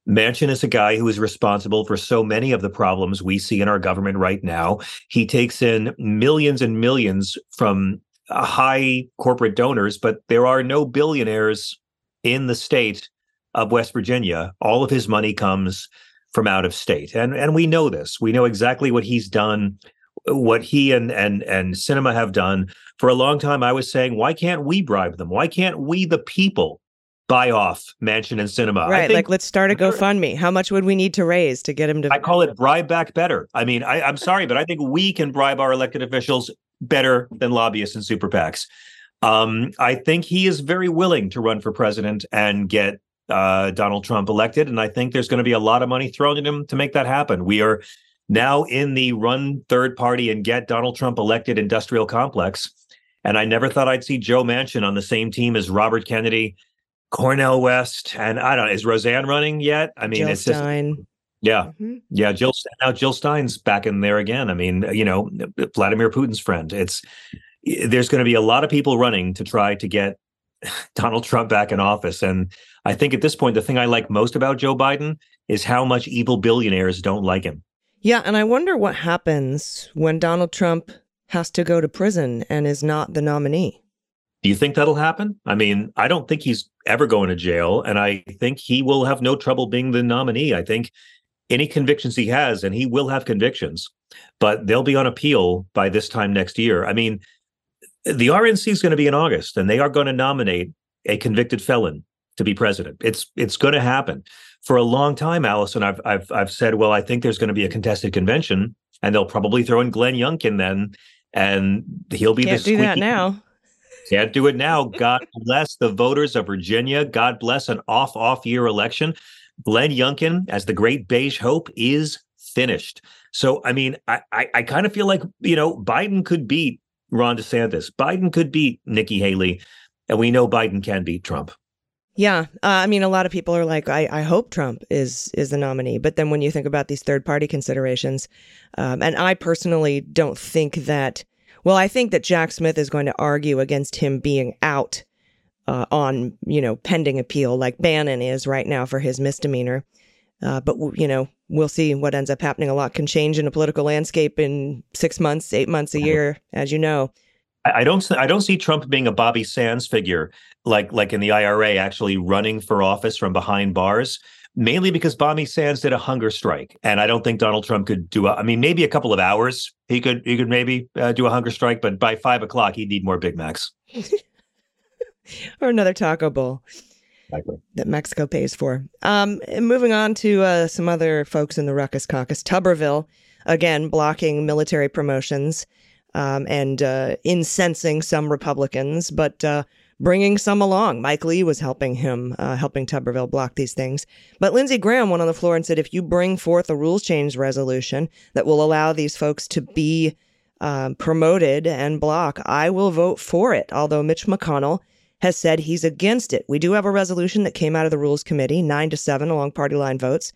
Manchin is a guy who is responsible for so many of the problems we see in our government right now. He takes in millions and millions from uh, high corporate donors, but there are no billionaires in the state of West Virginia. All of his money comes from out of state. And and we know this. We know exactly what he's done, what he and and and Sinema have done. For a long time I was saying, why can't we bribe them? Why can't we the people buy off Manchin and Sinema? I right. think- Like, let's start a GoFundMe. How much would we need to raise to get him to? I call it bribe back better. I mean, I, I'm sorry, but I think we can bribe our elected officials better than lobbyists and super PACs. Um, I think he is very willing to run for president and get uh, Donald Trump elected. And I think there's going to be a lot of money thrown at him to make that happen. We are now in the run third party and get Donald Trump elected industrial complex. And I never thought I'd see Joe Manchin on the same team as Robert Kennedy, Cornel West, and I don't know, is Roseanne running yet? I mean, Jill it's just Stein. yeah. Mhm. Yeah, Jill. Now Jill Stein's back in there again. I mean, you know, Vladimir Putin's friend. It's there's going to be a lot of people running to try to get Donald Trump back in office, and I think at this point, the thing I like most about Joe Biden is how much evil billionaires don't like him. Yeah, and I wonder what happens when Donald Trump has to go to prison and is not the nominee. Do you think that'll happen? I mean, I don't think he's ever going to jail, and I think he will have no trouble being the nominee. I think any convictions he has, and he will have convictions, but they'll be on appeal by this time next year. I mean, the RNC is going to be in August, and they are going to nominate a convicted felon to be president. It's it's going to happen. For a long time, Allison, I've I've I've said, well, I think there's going to be a contested convention, and they'll probably throw in Glenn Youngkin then, and he'll be Can't the do that now. can't do it now. God bless the voters of Virginia. God bless an off off year election. Glenn Youngkin, as the great beige hope, is finished. So, I mean, I, I, I kind of feel like, you know, Biden could beat Ron DeSantis. Biden could beat Nikki Haley. And we know Biden can beat Trump. Yeah, uh, I mean, a lot of people are like, I, I hope Trump is is the nominee. But then when you think about these third party considerations, um, and I personally don't think that. Well, I think that Jack Smith is going to argue against him being out uh, on you know pending appeal, like Bannon is right now for his misdemeanor. Uh, but w- you know, we'll see what ends up happening. A lot can change in a political landscape in six months, eight months, a year, as you know. I don't. I don't see Trump being a Bobby Sands figure, like like in the IRA, actually running for office from behind bars. Mainly because Bobby Sands did a hunger strike, and I don't think Donald Trump could do. A, I mean, maybe a couple of hours he could he could maybe uh, do a hunger strike, but by five o'clock he'd need more Big Macs. or another taco bowl. That Mexico pays for. Um, moving on to uh, some other folks in the Ruckus Caucus, Tuberville, again blocking military promotions um, and uh, incensing some Republicans, but uh, bringing some along. Mike Lee was helping him, uh, helping Tuberville block these things. But Lindsey Graham went on the floor and said, if you bring forth a rules change resolution that will allow these folks to be um, promoted and block, I will vote for it. Although Mitch McConnell has said he's against it. We do have a resolution that came out of the Rules Committee, nine to seven along party line votes,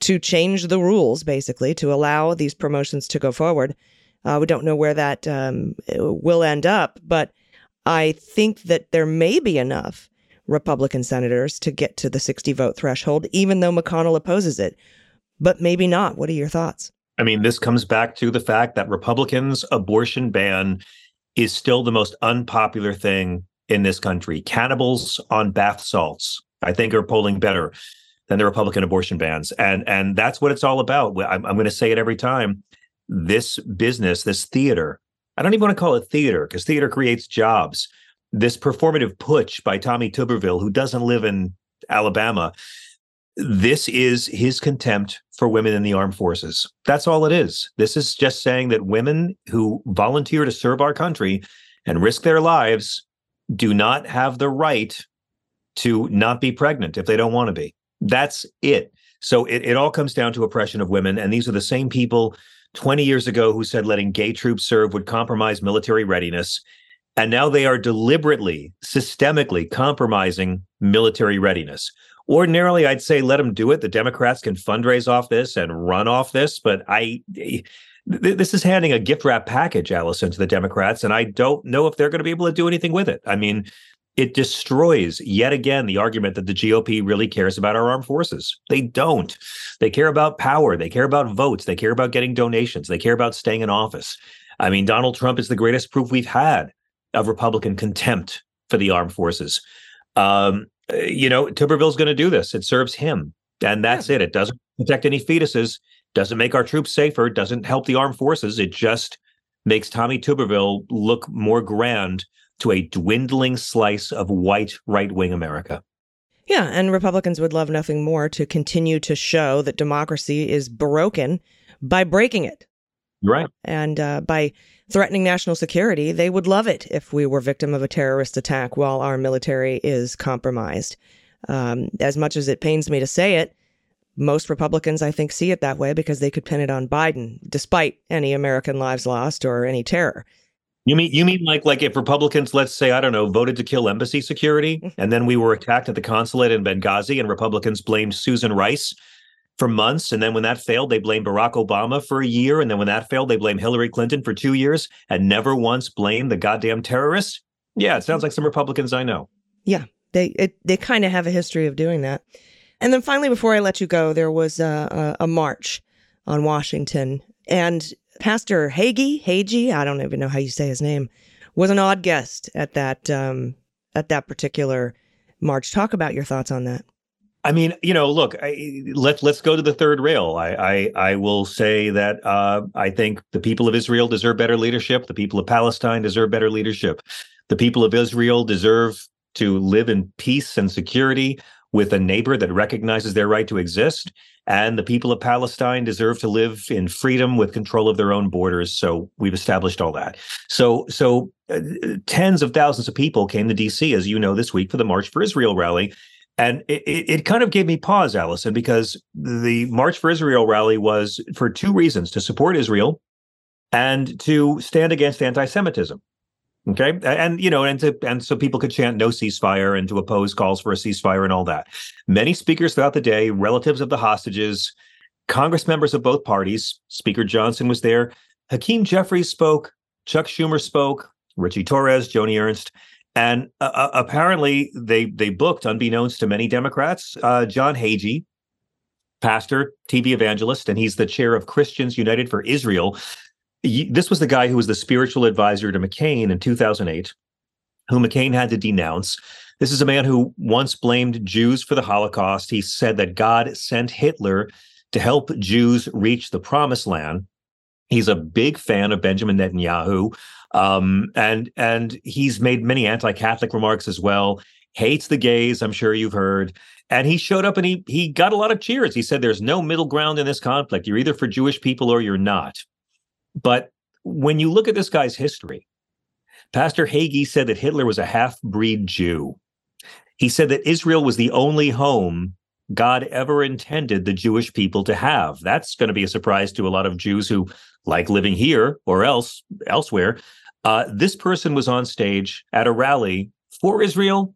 to change the rules, basically, to allow these promotions to go forward. Uh, we don't know where that um, will end up, but I think that there may be enough Republican senators to get to the 60 vote threshold, even though McConnell opposes it. But maybe not. What are your thoughts? I mean, this comes back to the fact that Republicans' abortion ban is still the most unpopular thing in this country. Cannibals on bath salts, I think, are polling better than the Republican abortion bans, and and that's what it's all about. I'm, I'm going to say it every time. This business, this theater, I don't even want to call it theater because theater creates jobs. This performative putsch by Tommy Tuberville, who doesn't live in Alabama, this is his contempt for women in the armed forces. That's all it is. This is just saying that women who volunteer to serve our country and risk their lives do not have the right to not be pregnant if they don't want to be. That's it. So it, it all comes down to oppression of women. And these are the same people 20 years ago who said letting gay troops serve would compromise military readiness. And now they are deliberately, systemically compromising military readiness. Ordinarily, I'd say let them do it. The Democrats can fundraise off this and run off this, but I. This is handing a gift wrap package, Allison, to the Democrats, and I don't know if they're going to be able to do anything with it. I mean, it destroys yet again the argument that the GOP really cares about our armed forces. They don't. They care about power. They care about votes. They care about getting donations. They care about staying in office. I mean, Donald Trump is the greatest proof we've had of Republican contempt for the armed forces. Um, you know, Tuberville's going to do this. It serves him. And that's yeah. it. It doesn't protect any fetuses, doesn't make our troops safer, doesn't help the armed forces. It just makes Tommy Tuberville look more grand to a dwindling slice of white right wing America. Yeah, and Republicans would love nothing more to continue to show that democracy is broken by breaking it. Right. And uh, by threatening national security, they would love it if we were victim of a terrorist attack while our military is compromised. Um, as much as it pains me to say it, most Republicans, I think, see it that way because they could pin it on Biden, despite any American lives lost or any terror. You mean you mean like like if Republicans, let's say, I don't know, voted to kill embassy security, mm-hmm. and then we were attacked at the consulate in Benghazi, and Republicans blamed Susan Rice for months, and then when that failed, they blamed Barack Obama for a year, and then when that failed, they blamed Hillary Clinton for two years, and never once blamed the goddamn terrorists. Yeah, it sounds like some Republicans I know. Yeah, they it, they kind of have a history of doing that. And then finally, before I let you go, there was a, a, a march on Washington, and Pastor Hagee, Hagee, I don't even know how you say his name, was an odd guest at that um, at that particular march. Talk about your thoughts on that. I mean, you know, look, I, let's let's go to the third rail. I I, I will say that uh, I think the people of Israel deserve better leadership. The people of Palestine deserve better leadership. The people of Israel deserve to live in peace and security with a neighbor that recognizes their right to exist. And the people of Palestine deserve to live in freedom with control of their own borders. So we've established all that. So, so uh, tens of thousands of people came to DC, as you know, this week for the March for Israel rally. And it, it kind of gave me pause, Allison, because the March for Israel rally was for two reasons to support Israel and to stand against anti Semitism. Okay. And, you know, and to, and so people could chant no ceasefire and to oppose calls for a ceasefire and all that. Many speakers throughout the day, relatives of the hostages, Congress members of both parties, Speaker Johnson was there. Hakeem Jeffries spoke, Chuck Schumer spoke, Richie Torres, Joni Ernst. And uh, uh apparently they they booked, unbeknownst to many Democrats, uh, John Hagee, pastor, TV evangelist, and he's the chair of Christians United for Israel this was the guy who was the spiritual advisor to McCain in 2008, who McCain had to denounce. This is a man who once blamed Jews for the Holocaust. He said that God sent Hitler to help Jews reach the promised land. He's a big fan of Benjamin Netanyahu, um, and and he's made many anti-Catholic remarks as well. Hates the gays, I'm sure you've heard. And he showed up and he he got a lot of cheers. He said, "There's no middle ground in this conflict. You're either for Jewish people or you're not." But when you look at this guy's history, Pastor Hagee said that Hitler was a half breed Jew. He said that Israel was the only home God ever intended the Jewish people to have. That's going to be a surprise to a lot of Jews who like living here or else elsewhere. Uh, this person was on stage at a rally for Israel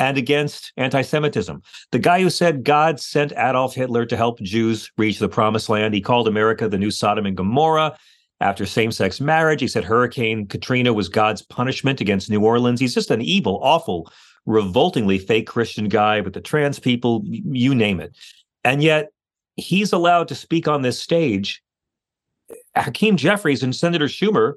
and against anti Semitism. The guy who said God sent Adolf Hitler to help Jews reach the promised land, he called America the new Sodom and Gomorrah after same sex marriage. He said Hurricane Katrina was God's punishment against New Orleans. He's just an evil, awful, revoltingly fake Christian guy with the trans people, you name it. And yet he's allowed to speak on this stage. Hakeem Jeffries and Senator Schumer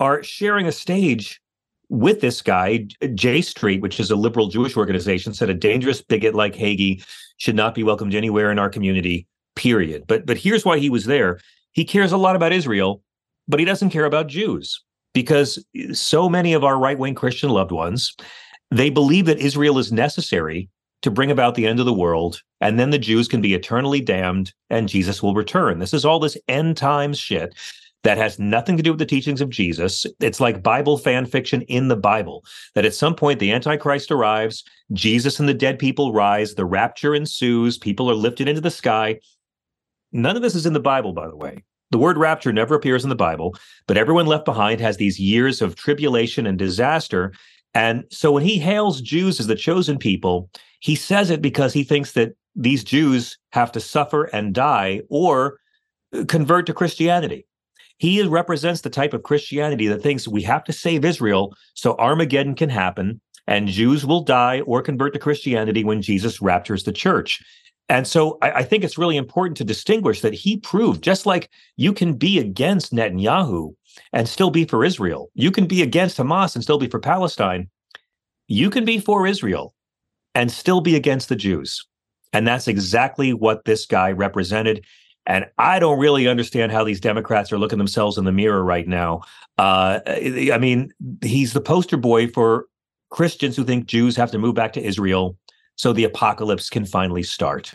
are sharing a stage with this guy. J Street, which is a liberal Jewish organization, said a dangerous bigot like Hagee should not be welcomed anywhere in our community, period. But but here's why he was there. He cares a lot about Israel but he doesn't care about Jews because so many of our right wing Christian loved ones, they believe that Israel is necessary to bring about the end of the world, and then the Jews can be eternally damned and Jesus will return. This is all this end times shit that has nothing to do with the teachings of Jesus. It's like Bible fan fiction in the Bible that at some point the Antichrist arrives, Jesus and the dead people rise, the rapture ensues, people are lifted into the sky. None of this is in the Bible, by the way. The word rapture never appears in the Bible, but everyone left behind has these years of tribulation and disaster. And so when he hails Jews as the chosen people, he says it because he thinks that these Jews have to suffer and die or convert to Christianity. He represents the type of Christianity that thinks we have to save Israel so Armageddon can happen and Jews will die or convert to Christianity when Jesus raptures the church. And so I, I, think it's really important to distinguish that he proved just like you can be against Netanyahu and still be for Israel, you can be against Hamas and still be for Palestine. You can be for Israel and still be against the Jews. And that's exactly what this guy represented. And I don't really understand how these Democrats are looking themselves in the mirror right now. Uh, I mean, he's the poster boy for Christians who think Jews have to move back to Israel so the apocalypse can finally start.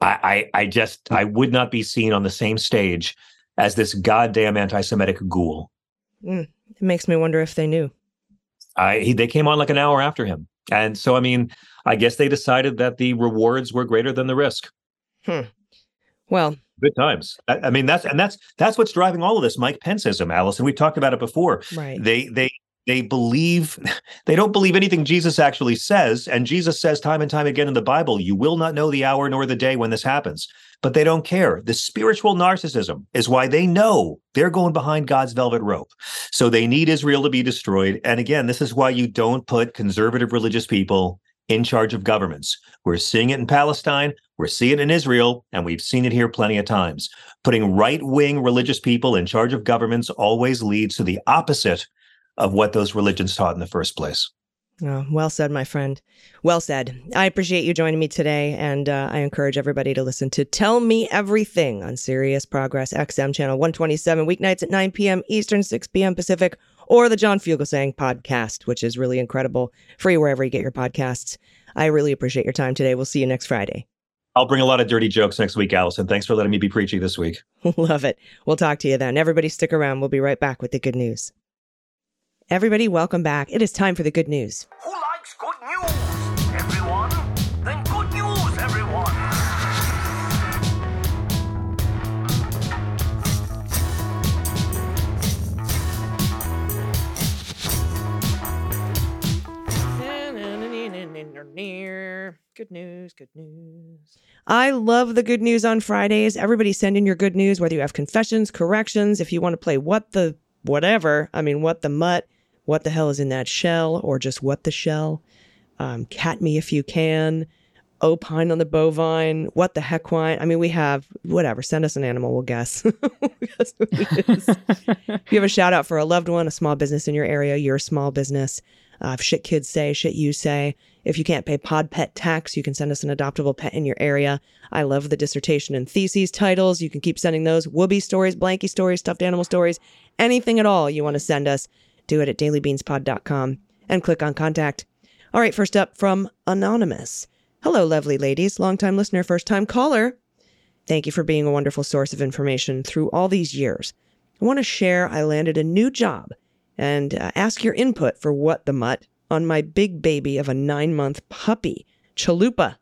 I, I, I just I would not be seen on the same stage as this goddamn anti-Semitic ghoul. Mm, it makes me wonder if they knew. I he, they came on like an hour after him, and so I mean, I guess they decided that the rewards were greater than the risk. Hmm. Well, good times. I, I, mean, that's and that's that's what's driving all of this. Mike Penceism, Allison. We've talked about it before. Right. They they they believe they don't believe anything Jesus actually says and Jesus says time and time again in the Bible you will not know the hour nor the day when this happens. But they don't care. The spiritual narcissism is why they know they're going behind God's velvet rope. So they need Israel to be destroyed. And again this is why you don't put conservative religious people in charge of governments. We're seeing it in Palestine we're seeing it in Israel and we've seen it here plenty of times. Putting right-wing religious people in charge of governments always leads to the opposite of what those religions taught in the first place. Oh, well said, my friend. Well said. I appreciate you joining me today, and uh, I encourage everybody to listen to Tell Me Everything on Sirius Progress XM channel 127 weeknights at 9 p.m. Eastern, 6 p.m. Pacific, or the John Fugelsang podcast, which is really incredible. Free wherever you get your podcasts. I really appreciate your time today. We'll see you next Friday. I'll bring a lot of dirty jokes next week, Allison. Thanks for letting me be preachy this week. Love it. We'll talk to you then. Everybody stick around. We'll be right back with the good news. Everybody, welcome back. It is time for the good news. Who likes good news? Everyone? Then good news, everyone! Good news, good news. I love the good news on Fridays. Everybody send in your good news, whether you have confessions, corrections, if you want to play what the whatever. I mean, what the mutt what the hell is in that shell or just what the shell. Um, cat me if you can. Opine on the bovine. What the heck wine? I mean, we have whatever. Send us an animal. We'll guess. We guess if you have a shout out for a loved one, a small business in your area, you're a small business. Uh, if shit kids say, shit you say. If you can't pay pod pet tax, you can send us an adoptable pet in your area. I love the dissertation and theses titles. You can keep sending those. Whoopee stories, blankie stories, stuffed animal stories, anything at all you want to send us do it at dailybeanspod.com and click on contact. All right, first up from Anonymous. Hello, lovely ladies, longtime listener, first time caller. Thank you for being a wonderful source of information through all these years. I want to share I landed a new job and uh, ask your input for what the mutt on my big baby of a nine month puppy, Chalupa.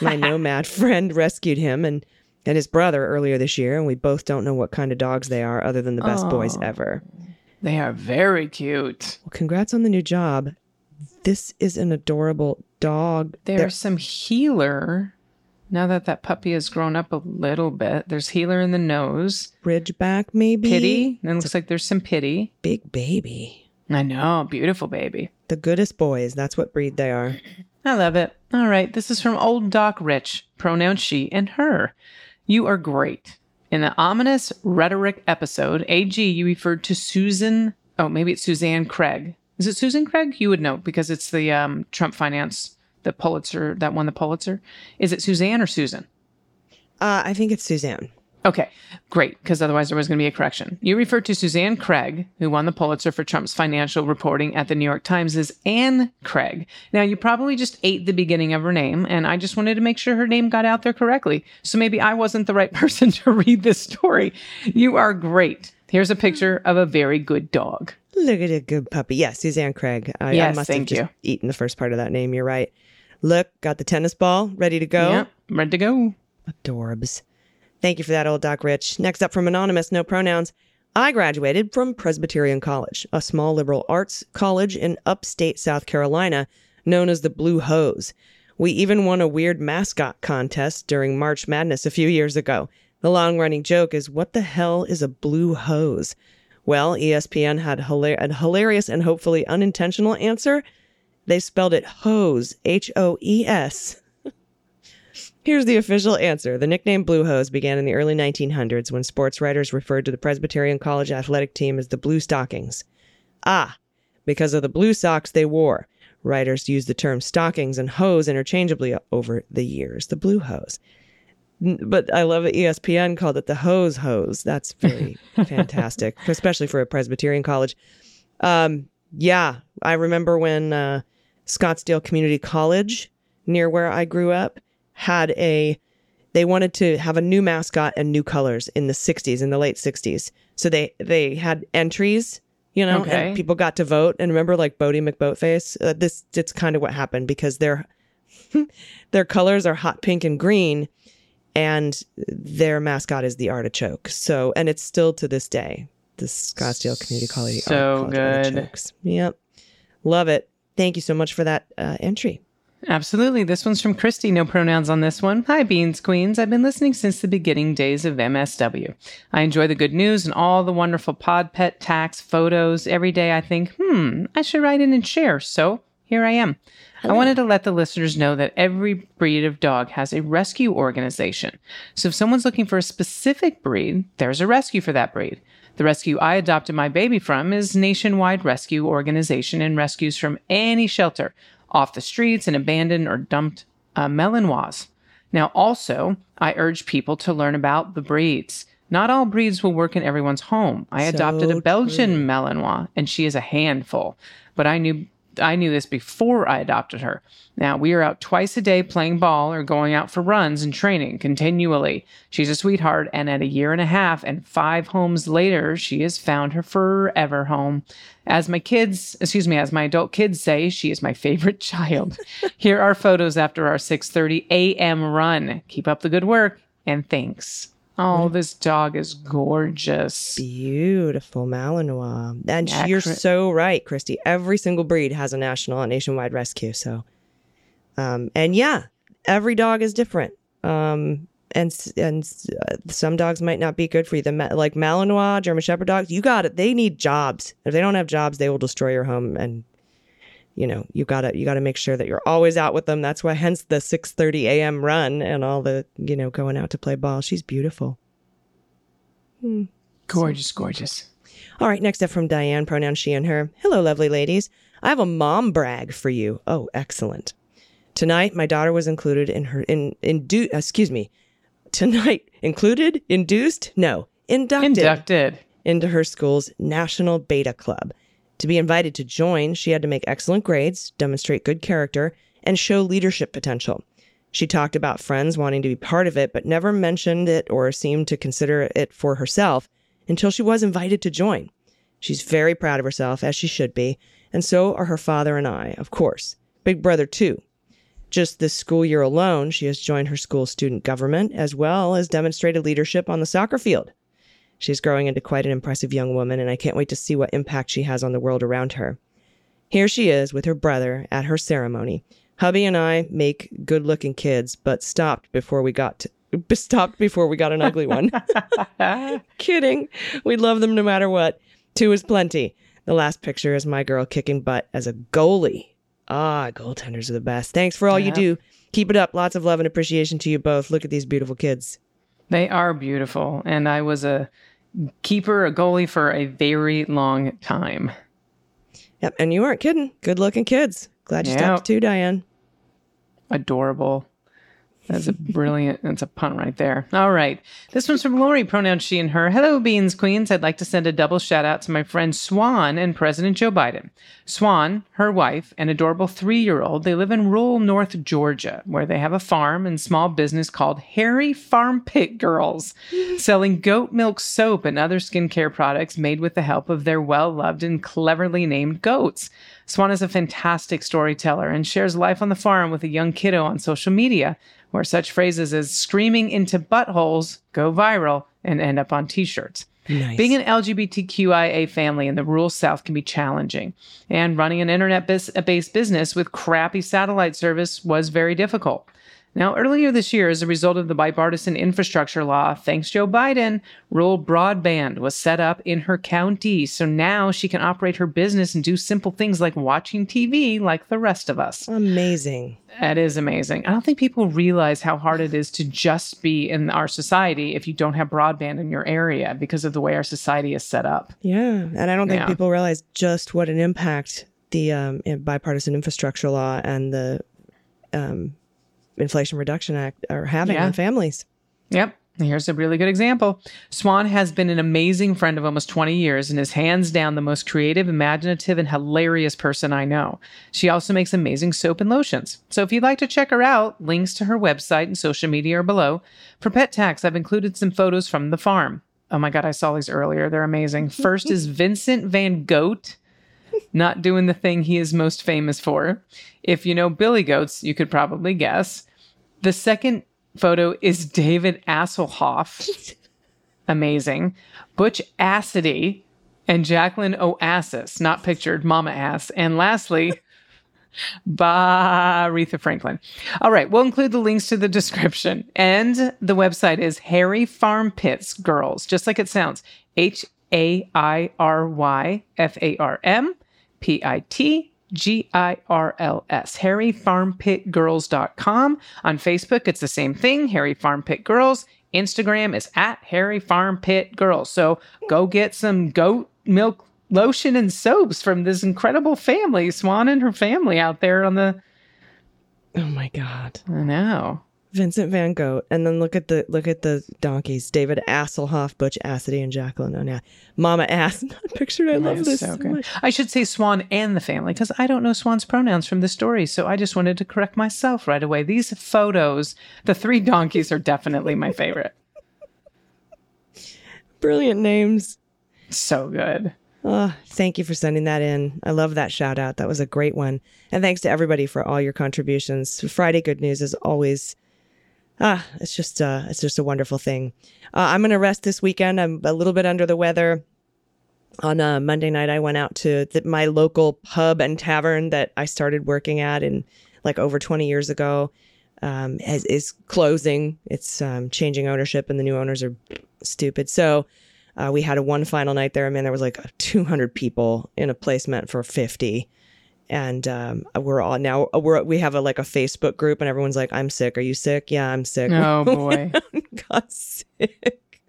My nomad friend rescued him and, and his brother earlier this year, and we both don't know what kind of dogs they are other than the best boys ever. They are very cute. Well, congrats on the new job. This is an adorable dog. There's They're- some heeler. Now that that puppy has grown up a little bit, there's heeler in the nose. Ridgeback, maybe. Pity. And It looks like there's some pity. Big baby. I know. Beautiful baby. The goodest boys. That's what breed they are. I love it. All right. This is from Old Doc Rich, pronoun she and her. You are great. In the ominous rhetoric episode, AG, you referred to Susan. Oh, maybe it's Suzanne Craig. Is it Susan Craig? You would know because it's the um, Trump finance, the Pulitzer that won the Pulitzer. Is it Suzanne or Susan? Uh, I think it's Suzanne. Okay, great, because otherwise there was going to be a correction. You referred to Suzanne Craig, who won the Pulitzer for Trump's financial reporting at the New York Times, as Anne Craig. Now, you probably just ate the beginning of her name, and I just wanted to make sure her name got out there correctly. So maybe I wasn't the right person to read this story. You are great. Here's a picture of a very good dog. Look at a good puppy. Yes, Suzanne Craig. I, I Yes, must thank have just you. eaten the first part of that name. You're right. Look, got the tennis ball ready to go. Yep, ready to go. Adorbs. Thank you for that, old Doc Rich. Next up from Anonymous, no pronouns. I graduated from Presbyterian College, a small liberal arts college in upstate South Carolina known as the Blue Hose. We even won a weird mascot contest during March Madness a few years ago. The long running joke is what the hell is a blue hose? Well, ESPN had a hilarious and hopefully unintentional answer. They spelled it hose, H O E S. Here's the official answer. The nickname Blue Hose began in the early 1900s when sports writers referred to the Presbyterian College athletic team as the Blue Stockings. Ah, because of the blue socks they wore. Writers used the term stockings and hose interchangeably over the years. The Blue Hose. But I love that ESPN called it the Hose Hose. That's very fantastic, especially for a Presbyterian college. Um, yeah, I remember when uh, Scottsdale Community College, near where I grew up, had a. They wanted to have a new mascot and new colors in the '60s, in the late '60s. So they they had entries, you know, Okay. and people got to vote. And remember, like Boaty McBoatface, uh, this it's kind of what happened because their their colors are hot pink and green, and their mascot is the artichoke. So, and it's still to this day the Scottsdale Community College. So College good. Artichokes. Yep, love it. Thank you so much for that uh, entry. Absolutely. This one's from Christy. No pronouns on this one. Hi, Beans Queens. I've been listening since the beginning days of MSW. I enjoy the good news and all the wonderful pod pet tax photos. Every day I think, hmm, I should write in and share. So here I am. I wanted to let the listeners know that every breed of dog has a rescue organization. So if someone's looking for a specific breed, there's a rescue for that breed. The rescue I adopted my baby from is Nationwide Rescue Organization and rescues from any shelter, off the streets and abandoned or dumped uh, Malinois. Now, also, I urge people to learn about the breeds. Not all breeds will work in everyone's home. I adopted a Belgian Malinois, and she is a handful. But I knew I knew this before I adopted her. Now we are out twice a day playing ball or going out for runs and training continually. She's a sweetheart, and at a year and a half and five homes later, she has found her forever home. As my kids, excuse me, as my adult kids say, she is my favorite child. Here are photos after our 6:30 a.m. run. Keep up the good work, and thanks. Oh, this dog is gorgeous. Beautiful Malinois. And Yeah, you're Chri- so right, Christy. Every single breed has a national and nationwide rescue. So, um, and yeah, every dog is different. Um, and and uh, some dogs might not be good for you. The Ma- like Malinois, German Shepherd dogs, you got it. They need jobs. If they don't have jobs, they will destroy your home. And you know, you gotta you gotta make sure that you're always out with them. That's why, hence the six thirty a.m. run and all the you know going out to play ball. She's beautiful. Hmm. Gorgeous, gorgeous. All right, next up from Diane, pronoun she and her. Hello, lovely ladies. I have a mom brag for you. Oh, excellent. Tonight, my daughter was included in her in indu excuse me. Tonight, included, induced, no, inducted, Inducted. into her school's National Beta Club. To be invited to join, she had to make excellent grades, demonstrate good character, and show leadership potential. She talked about friends wanting to be part of it, but never mentioned it or seemed to consider it for herself until she was invited to join. She's very proud of herself, as she should be, and so are her father and I, of course. Big brother, too. Just this school year alone, she has joined her school's student government as well as demonstrated leadership on the soccer field. She's growing into quite an impressive young woman, and I can't wait to see what impact she has on the world around her. Here she is with her brother at her ceremony. Hubby and I make good looking kids, but stopped before we got to, stopped before we got an ugly one. Kidding. We love them no matter what. Two is plenty. The last picture is my girl kicking butt as a goalie. Ah, goaltenders are the best. Thanks for all you do. Keep it up. Lots of love and appreciation to you both. Look at these beautiful kids. They are beautiful. And I was a keeper, a goalie for a very long time. Yep, and you weren't kidding. Good looking kids. Glad you Yep. stopped too, Diane. Adorable. That's a brilliant, that's a pun right there. All right. This one's from Lori, pronouns she and her. Hello, Beans Queens. I'd like to send a double shout out to my friend Swan and President Joe Biden. Swan, her wife, and adorable three year old, they live in rural North Georgia, where they have a farm and small business called Harry Farm Pit Girls, selling goat milk soap and other skincare products made with the help of their well loved and cleverly named goats. Swan is a fantastic storyteller and shares life on the farm with a young kiddo on social media, where such phrases as screaming into buttholes go viral and end up on t shirts. Nice. Being an LGBTQIA family in the rural South can be challenging, and running an internet based business with crappy satellite service was very difficult. Now, earlier this year, as a result of the bipartisan infrastructure law, thanks to Joe Biden, rural broadband was set up in her county. So now she can operate her business and do simple things like watching TV like the rest of us. Amazing. That is amazing. I don't think people realize how hard it is to just be in our society if you don't have broadband in your area because of the way our society is set up. Yeah. And I don't think Yeah. people realize just what an impact the um, bipartisan infrastructure law and the um, Inflation Reduction Act are having Yeah. on families. Yep. Here's a really good example. Swan has been an amazing friend of almost 20 years and is hands down the most creative, imaginative, and hilarious person I know. She also makes amazing soap and lotions. So if you'd like to check her out, links to her website and social media are below. For pet tax, I've included some photos from the farm. Oh my God, I saw these earlier. They're amazing. First is Vincent Van Goat, not doing the thing he is most famous for. If you know Billy Goats, you could probably guess. The second photo is David Asselhoff. Amazing. Butch Assidy and Jacqueline Oasis, not pictured, Mama Ass. And lastly, by Aretha Franklin. All right, we'll include the links to the description. And the website is Hairy Farm Pits Girls, just like it sounds H A I R Y F A R M P I T G I R L S. HairyFarmPitGirls.com. On Facebook, it's the same thing, Hairy Farm Pit Girls. Instagram is at Hairy Farm Pit Girls. So go get some goat milk lotion and soaps from this incredible family, Swan and her family out there on the. Oh my God. I know. Vincent Van Goat. And then look at the look at the donkeys. David Asselhoff, Butch Assidy, and Jacqueline. Oh yeah. Mama Ass. Not pictured. I love this so so, much. I should say Swan and the family because I don't know Swan's pronouns from the story. So I just wanted to correct myself right away. These photos, the three donkeys are definitely my favorite. Brilliant names. So good. Oh, thank you for sending that in. I love that shout out. That was a great one. And thanks to everybody for all your contributions. Friday Good News is always ah, it's just uh it's just a wonderful thing. Uh, I'm gonna rest this weekend. I'm a little bit under the weather. On uh, Monday night, I went out to the, my local pub and tavern that I started working at in like over 20 years ago. Um, is, is closing. It's um, changing ownership, and the new owners are stupid. So uh, we had a one final night there. I mean, there was like 200 people in a place meant for 50. And um, we're all now we're we have a like a Facebook group, and everyone's like, "I'm sick. Are you sick? Yeah, I'm sick. Oh boy. got sick.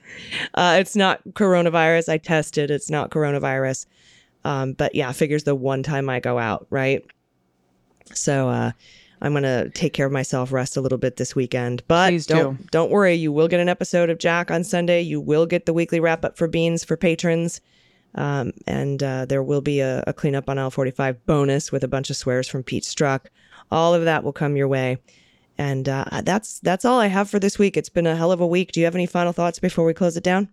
Uh, it's not coronavirus. I tested. It's not coronavirus. Um, but yeah, figures the one time I go out, right? So uh, I'm gonna take care of myself, rest a little bit this weekend. But Please don't do. don't worry, you will get an episode of Jack on Sunday. You will get the weekly wrap up for Beans for patrons. Um, and uh, there will be a, a cleanup on Aisle 45 bonus with a bunch of swears from Pete Strzok. All of that will come your way. And uh, that's that's all I have for this week. It's been a hell of a week. Do you have any final thoughts before we close it down?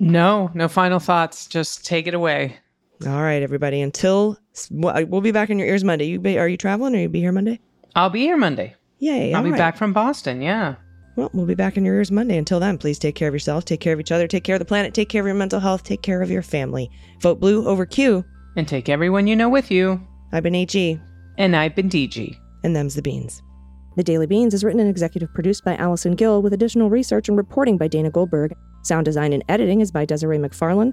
No, no final thoughts. Just take it away. All right, everybody. Until well, we'll be back in your ears Monday. You be, are you traveling or you be here Monday? I'll be here Monday. Yay! I'll be right. back from Boston. Yeah. Well, we'll be back in your ears Monday. Until then, please take care of yourself, take care of each other, take care of the planet, take care of your mental health, take care of your family. Vote blue over Q. And take everyone you know with you. I've been AG. And I've been DG. and them's the beans. The Daily Beans is written and executive produced by Allison Gill with additional research and reporting by Dana Goldberg. Sound design and editing is by Desiree McFarlane,